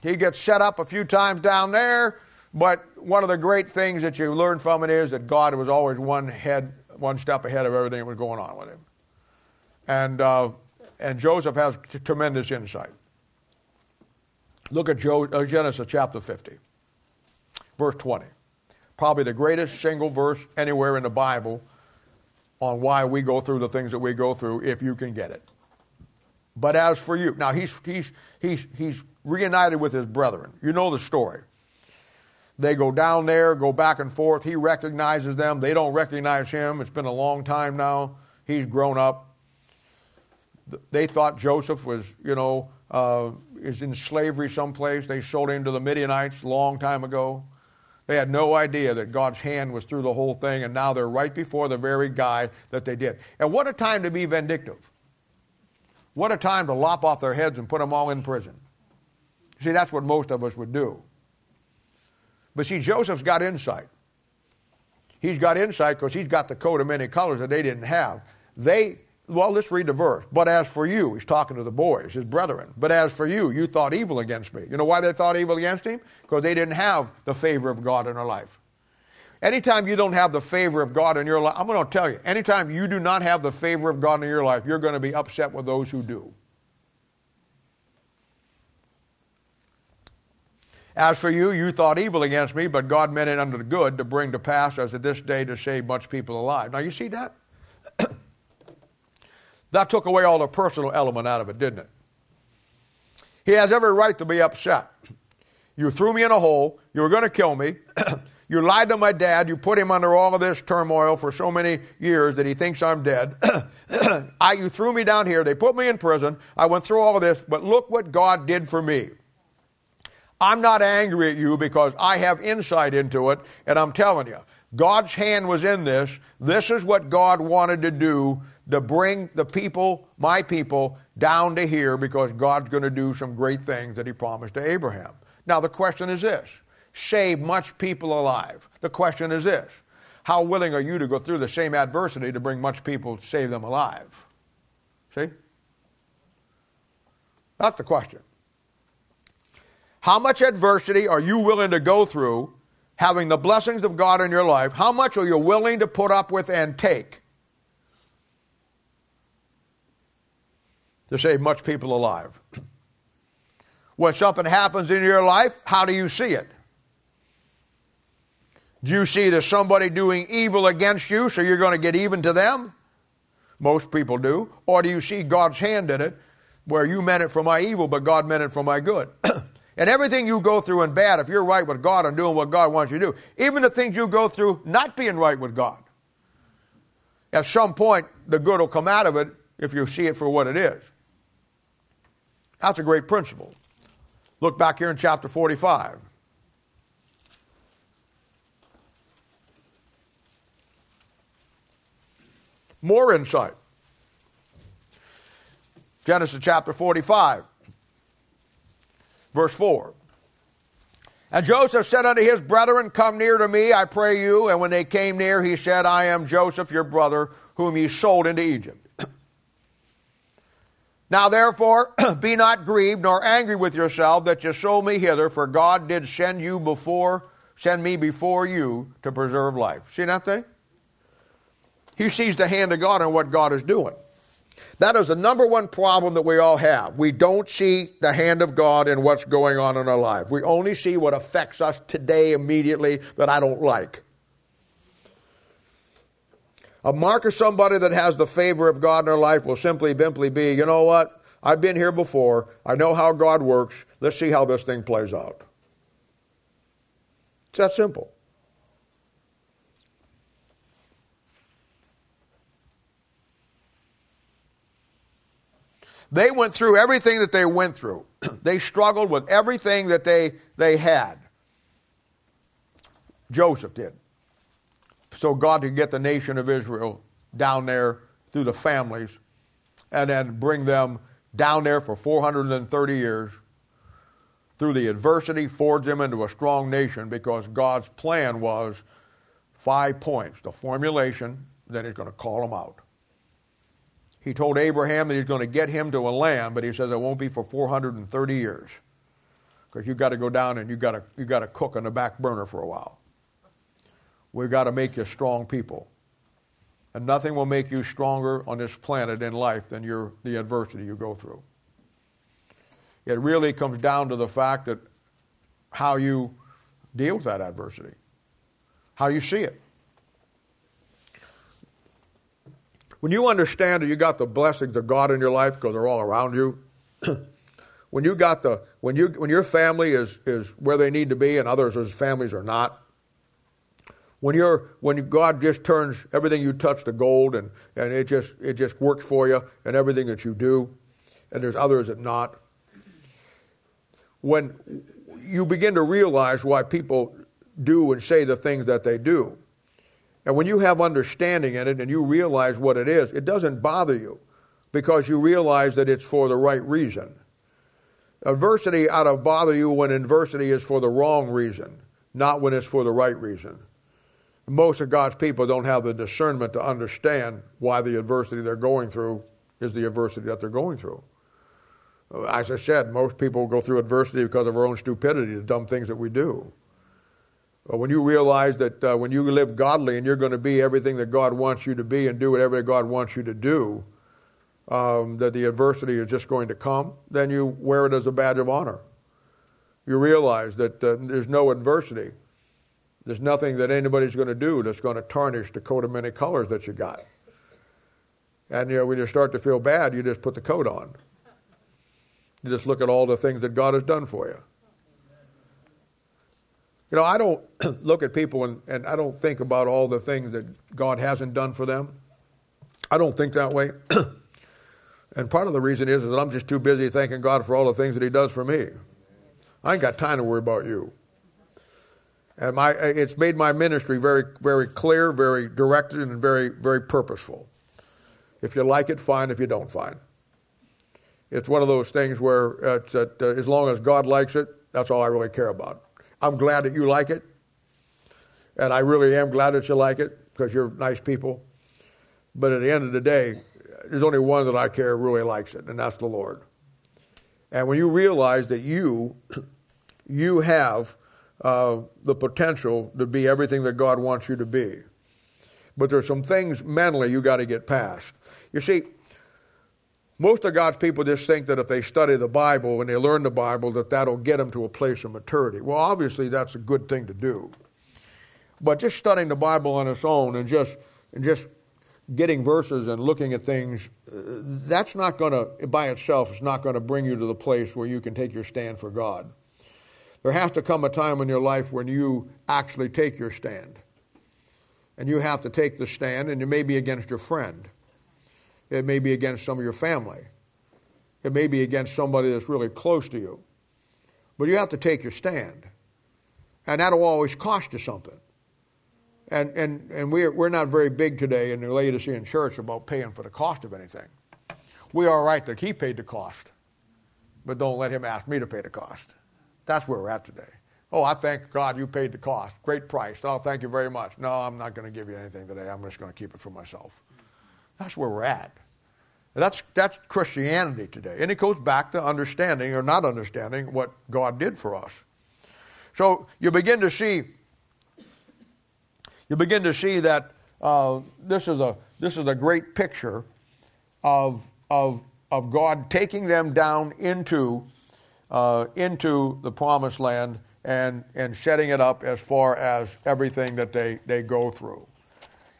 he gets set up a few times down there. But one of the great things that you learn from it is that God was always one head, one step ahead of everything that was going on with him. And, uh, and Joseph has t- tremendous insight. Look at jo- uh, Genesis chapter 50, verse 20. Probably the greatest single verse anywhere in the Bible on why we go through the things that we go through if you can get it. But as for you, now he's, he's, he's, he's reunited with his brethren. You know the story. They go down there, go back and forth. He recognizes them. They don't recognize him. It's been a long time now. He's grown up. They thought Joseph was, you know, uh, is in slavery someplace. They sold him to the Midianites a long time ago. They had no idea that God's hand was through the whole thing, and now they're right before the very guy that they did. And what a time to be vindictive. What a time to lop off their heads and put them all in prison. See, that's what most of us would do. But see, Joseph's got insight. He's got insight because he's got the coat of many colors that they didn't have. They, well, let's read the verse. But as for you, he's talking to the boys, his brethren. But as for you, you thought evil against me. You know why they thought evil against him? Because they didn't have the favor of God in their life. Anytime you don't have the favor of God in your life, I'm going to tell you, anytime you do not have the favor of God in your life, you're going to be upset with those who do. As for you, you thought evil against me, but God meant it unto the good to bring to pass as at this day to save much people alive. Now, you see that? that took away all the personal element out of it, didn't it? He has every right to be upset. You threw me in a hole. You were going to kill me. you lied to my dad. You put him under all of this turmoil for so many years that he thinks I'm dead. I, you threw me down here. They put me in prison. I went through all of this. But look what God did for me. I'm not angry at you because I have insight into it, and I'm telling you, God's hand was in this. This is what God wanted to do to bring the people, my people, down to here because God's going to do some great things that He promised to Abraham. Now, the question is this save much people alive. The question is this how willing are you to go through the same adversity to bring much people, save them alive? See? That's the question. How much adversity are you willing to go through having the blessings of God in your life? How much are you willing to put up with and take to save much people alive? When something happens in your life, how do you see it? Do you see it as somebody doing evil against you, so you're going to get even to them? Most people do. Or do you see God's hand in it, where you meant it for my evil, but God meant it for my good? and everything you go through in bad, if you're right with God and doing what God wants you to do, even the things you go through not being right with God, at some point, the good will come out of it if you see it for what it is. That's a great principle. Look back here in chapter 45. More insight. Genesis chapter 45, verse 4. And Joseph said unto his brethren, Come near to me, I pray you. And when they came near, he said, I am Joseph, your brother, whom ye sold into Egypt. Now therefore, be not grieved nor angry with yourself that ye sold me hither, for God did send you before, send me before you to preserve life. See that thing? He sees the hand of God in what God is doing. That is the number one problem that we all have. We don't see the hand of God in what's going on in our life. We only see what affects us today immediately that I don't like. A mark of somebody that has the favor of God in their life will simply, simply be, you know what? I've been here before. I know how God works. Let's see how this thing plays out. It's that simple. They went through everything that they went through. they struggled with everything that they, they had. Joseph did so God could get the nation of Israel down there through the families and then bring them down there for 430 years through the adversity, forge them into a strong nation because God's plan was five points the formulation, then He's going to call them out. He told Abraham that He's going to get him to a land, but He says it won't be for 430 years because you've got to go down and you've got to, you've got to cook on the back burner for a while. We've got to make you strong people. And nothing will make you stronger on this planet in life than your, the adversity you go through. It really comes down to the fact that how you deal with that adversity, how you see it. When you understand that you got the blessings of God in your life because they're all around you, when you got the when you when your family is is where they need to be and others' families are not, when you're when God just turns everything you touch to gold and, and it just it just works for you and everything that you do, and there's others that not. When you begin to realize why people do and say the things that they do. And when you have understanding in it and you realize what it is, it doesn't bother you because you realize that it's for the right reason. Adversity ought to bother you when adversity is for the wrong reason, not when it's for the right reason most of God's people don't have the discernment to understand why the adversity they're going through is the adversity that they're going through. As I said, most people go through adversity because of our own stupidity, the dumb things that we do. But when you realize that uh, when you live godly and you're going to be everything that God wants you to be and do whatever God wants you to do, um, that the adversity is just going to come, then you wear it as a badge of honor. You realize that uh, there's no adversity there's nothing that anybody's going to do that's going to tarnish the coat of many colors that you got. And you know, when you start to feel bad, you just put the coat on. You just look at all the things that God has done for you. You know, I don't look at people and, and I don't think about all the things that God hasn't done for them. I don't think that way. and part of the reason is, is that I'm just too busy thanking God for all the things that He does for me. I ain't got time to worry about you. And my, it's made my ministry very, very clear, very directed, and very, very purposeful. If you like it, fine. If you don't, fine. It's one of those things where it's uh, as long as God likes it, that's all I really care about. I'm glad that you like it, and I really am glad that you like it because you're nice people. But at the end of the day, there's only one that I care really likes it, and that's the Lord. And when you realize that you, you have uh, the potential to be everything that God wants you to be, but there's some things mentally you got to get past. You see, most of God's people just think that if they study the Bible and they learn the Bible, that that'll get them to a place of maturity. Well, obviously, that's a good thing to do. But just studying the Bible on its own and just, and just getting verses and looking at things, uh, that's not going to, by itself, it's not going to bring you to the place where you can take your stand for God. There has to come a time in your life when you actually take your stand. And you have to take the stand, and it may be against your friend. It may be against some of your family. It may be against somebody that's really close to you. But you have to take your stand. And that'll always cost you something. And, and, and we're, we're not very big today in the Laodicean church about paying for the cost of anything. We are right that he paid the cost, but don't let him ask me to pay the cost. That's where we're at today. Oh, I thank God you paid the cost. Great price. Oh, thank you very much. No, I'm not going to give you anything today. I'm just going to keep it for myself. That's where we're at. That's, that's Christianity today. And it goes back to understanding or not understanding what God did for us. So you begin to see, you begin to see that uh, this, is a, this is a great picture of, of, of God taking them down into, uh, into the promised land and, and setting it up as far as everything that they, they go through.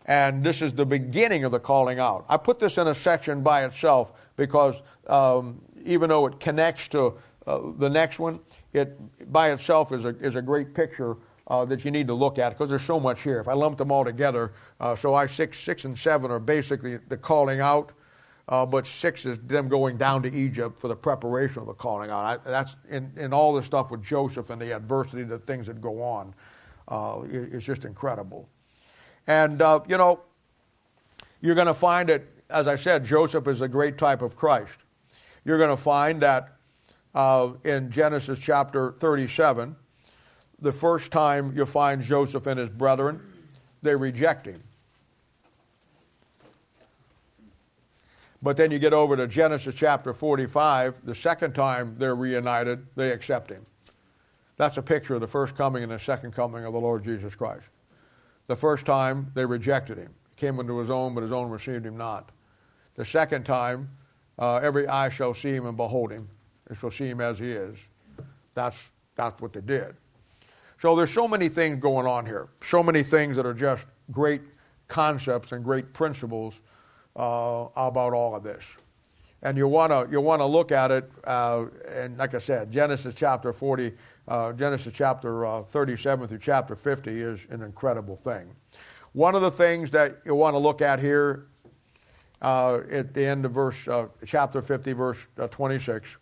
And this is the beginning of the calling out. I put this in a section by itself because um, even though it connects to uh, the next one, it by itself is a, is a great picture uh, that you need to look at because there's so much here. If I lump them all together, uh, so I six, six and seven are basically the calling out, uh, but six is them going down to Egypt for the preparation of the calling out. I, that's in, in all the stuff with Joseph and the adversity, the things that go on. Uh, it, it's just incredible. And, uh, you know, you're going to find that, as I said, Joseph is a great type of Christ. You're going to find that uh, in Genesis chapter 37, the first time you find Joseph and his brethren, they reject him. But then you get over to Genesis chapter 45, the second time they're reunited, they accept him. That's a picture of the first coming and the second coming of the Lord Jesus Christ. The first time, they rejected him. He came into his own, but his own received him not. The second time, uh, every eye shall see him and behold him. and shall see him as he is. That's, that's what they did. So there's so many things going on here. So many things that are just great concepts and great principles uh, about all of this. And you want to you want to look at it, uh, and like I said, Genesis chapter 40 uh, Genesis chapter uh, 37 through chapter 50 is an incredible thing. One of the things that you want to look at here uh, at the end of verse uh, chapter 50, verse uh, 26.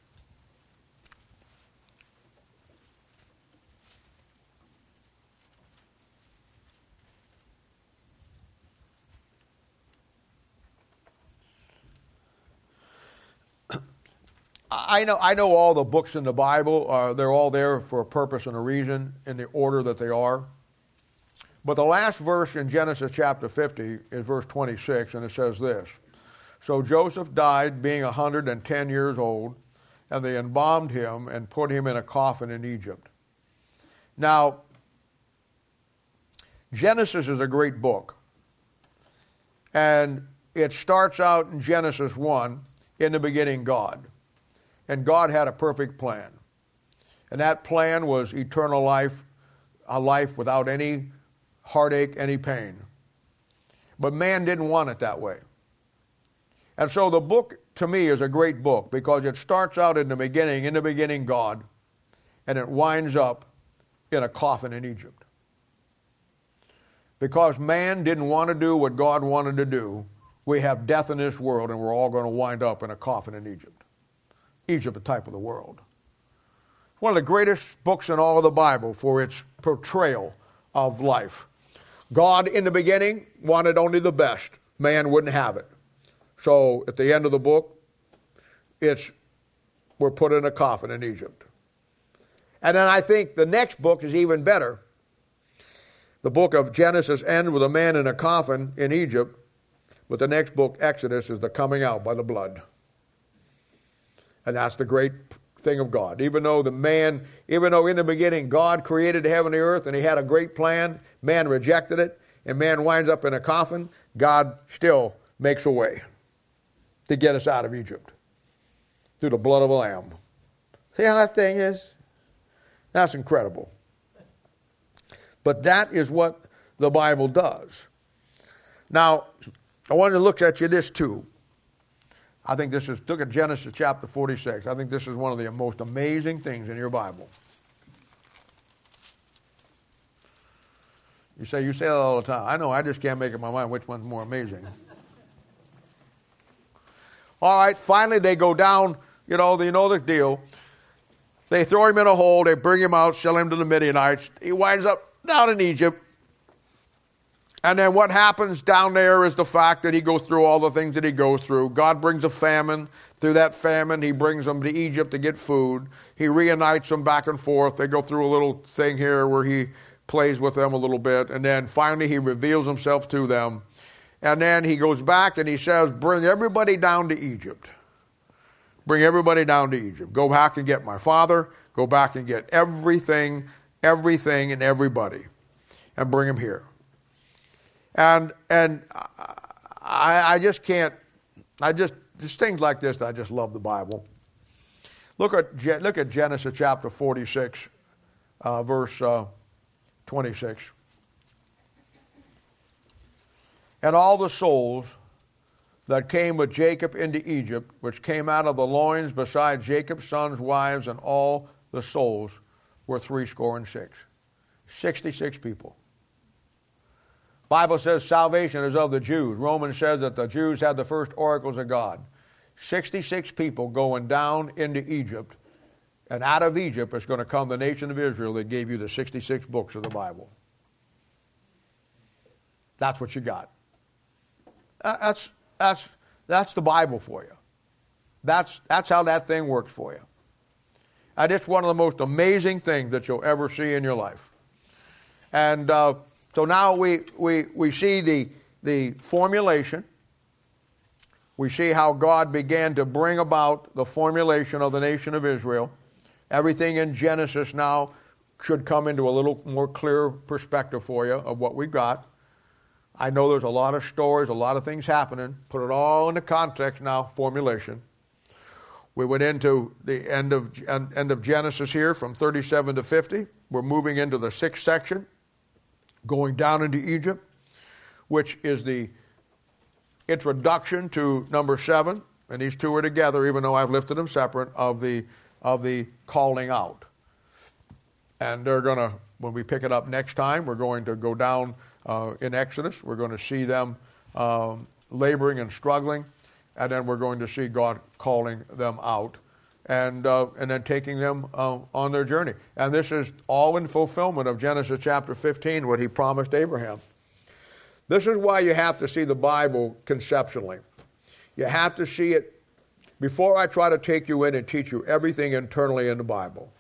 I know, I know all the books in the Bible, uh, they're all there for a purpose and a reason in the order that they are. But the last verse in Genesis chapter 50 is verse 26, and it says this So Joseph died being 110 years old, and they embalmed him and put him in a coffin in Egypt. Now, Genesis is a great book. And it starts out in Genesis 1 in the beginning, God. And God had a perfect plan. And that plan was eternal life, a life without any heartache, any pain. But man didn't want it that way. And so the book, to me, is a great book because it starts out in the beginning, in the beginning, God, and it winds up in a coffin in Egypt. Because man didn't want to do what God wanted to do, we have death in this world and we're all going to wind up in a coffin in Egypt. Egypt, the type of the world. One of the greatest books in all of the Bible for its portrayal of life. God, in the beginning, wanted only the best. Man wouldn't have it. So at the end of the book, it's we're put in a coffin in Egypt. And then I think the next book is even better. The book of Genesis ends with a man in a coffin in Egypt, but the next book, Exodus, is the coming out by the blood. And that's the great thing of God. Even though the man, even though in the beginning God created heaven and earth and he had a great plan, man rejected it, and man winds up in a coffin, God still makes a way to get us out of Egypt through the blood of a lamb. See how that thing is? That's incredible. But that is what the Bible does. Now, I wanted to look at you this too. I think this is, look at Genesis chapter 46. I think this is one of the most amazing things in your Bible. You say, you say that all the time. I know, I just can't make up my mind which one's more amazing. all right, finally they go down, you know, you know the deal. They throw him in a hole, they bring him out, sell him to the Midianites. He winds up down in Egypt. And then what happens down there is the fact that he goes through all the things that he goes through. God brings a famine. Through that famine, he brings them to Egypt to get food. He reunites them back and forth. They go through a little thing here where he plays with them a little bit. And then finally, he reveals himself to them. And then he goes back and he says, Bring everybody down to Egypt. Bring everybody down to Egypt. Go back and get my father. Go back and get everything, everything, and everybody. And bring them here. And and I, I just can't. I just just things like this. I just love the Bible. Look at look at Genesis chapter forty six, uh, verse uh, twenty six. And all the souls that came with Jacob into Egypt, which came out of the loins beside Jacob's sons' wives, and all the souls were threescore and six. Sixty-six people. Bible says salvation is of the Jews. Romans says that the Jews had the first oracles of God. 66 people going down into Egypt, and out of Egypt is going to come the nation of Israel that gave you the 66 books of the Bible. That's what you got. That's, that's, that's the Bible for you. That's, that's how that thing works for you. And it's one of the most amazing things that you'll ever see in your life. And uh, so now we, we, we see the, the formulation. We see how God began to bring about the formulation of the nation of Israel. Everything in Genesis now should come into a little more clear perspective for you of what we've got. I know there's a lot of stories, a lot of things happening. Put it all into context now, formulation. We went into the end of, end of Genesis here from 37 to 50. We're moving into the sixth section going down into Egypt, which is the introduction to number seven, and these two are together, even though I've lifted them separate, of the, of the calling out. And they're going to, when we pick it up next time, we're going to go down uh, in Exodus. We're going to see them um, laboring and struggling, and then we're going to see God calling them out and, uh, and then taking them uh, on their journey. And this is all in fulfillment of Genesis chapter 15, what he promised Abraham. This is why you have to see the Bible conceptually. You have to see it before I try to take you in and teach you everything internally in the Bible.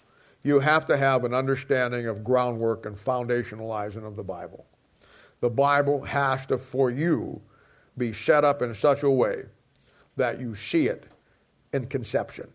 You have to have an understanding of groundwork and foundationalizing of the Bible. The Bible has to, for you, be set up in such a way that you see it in conception.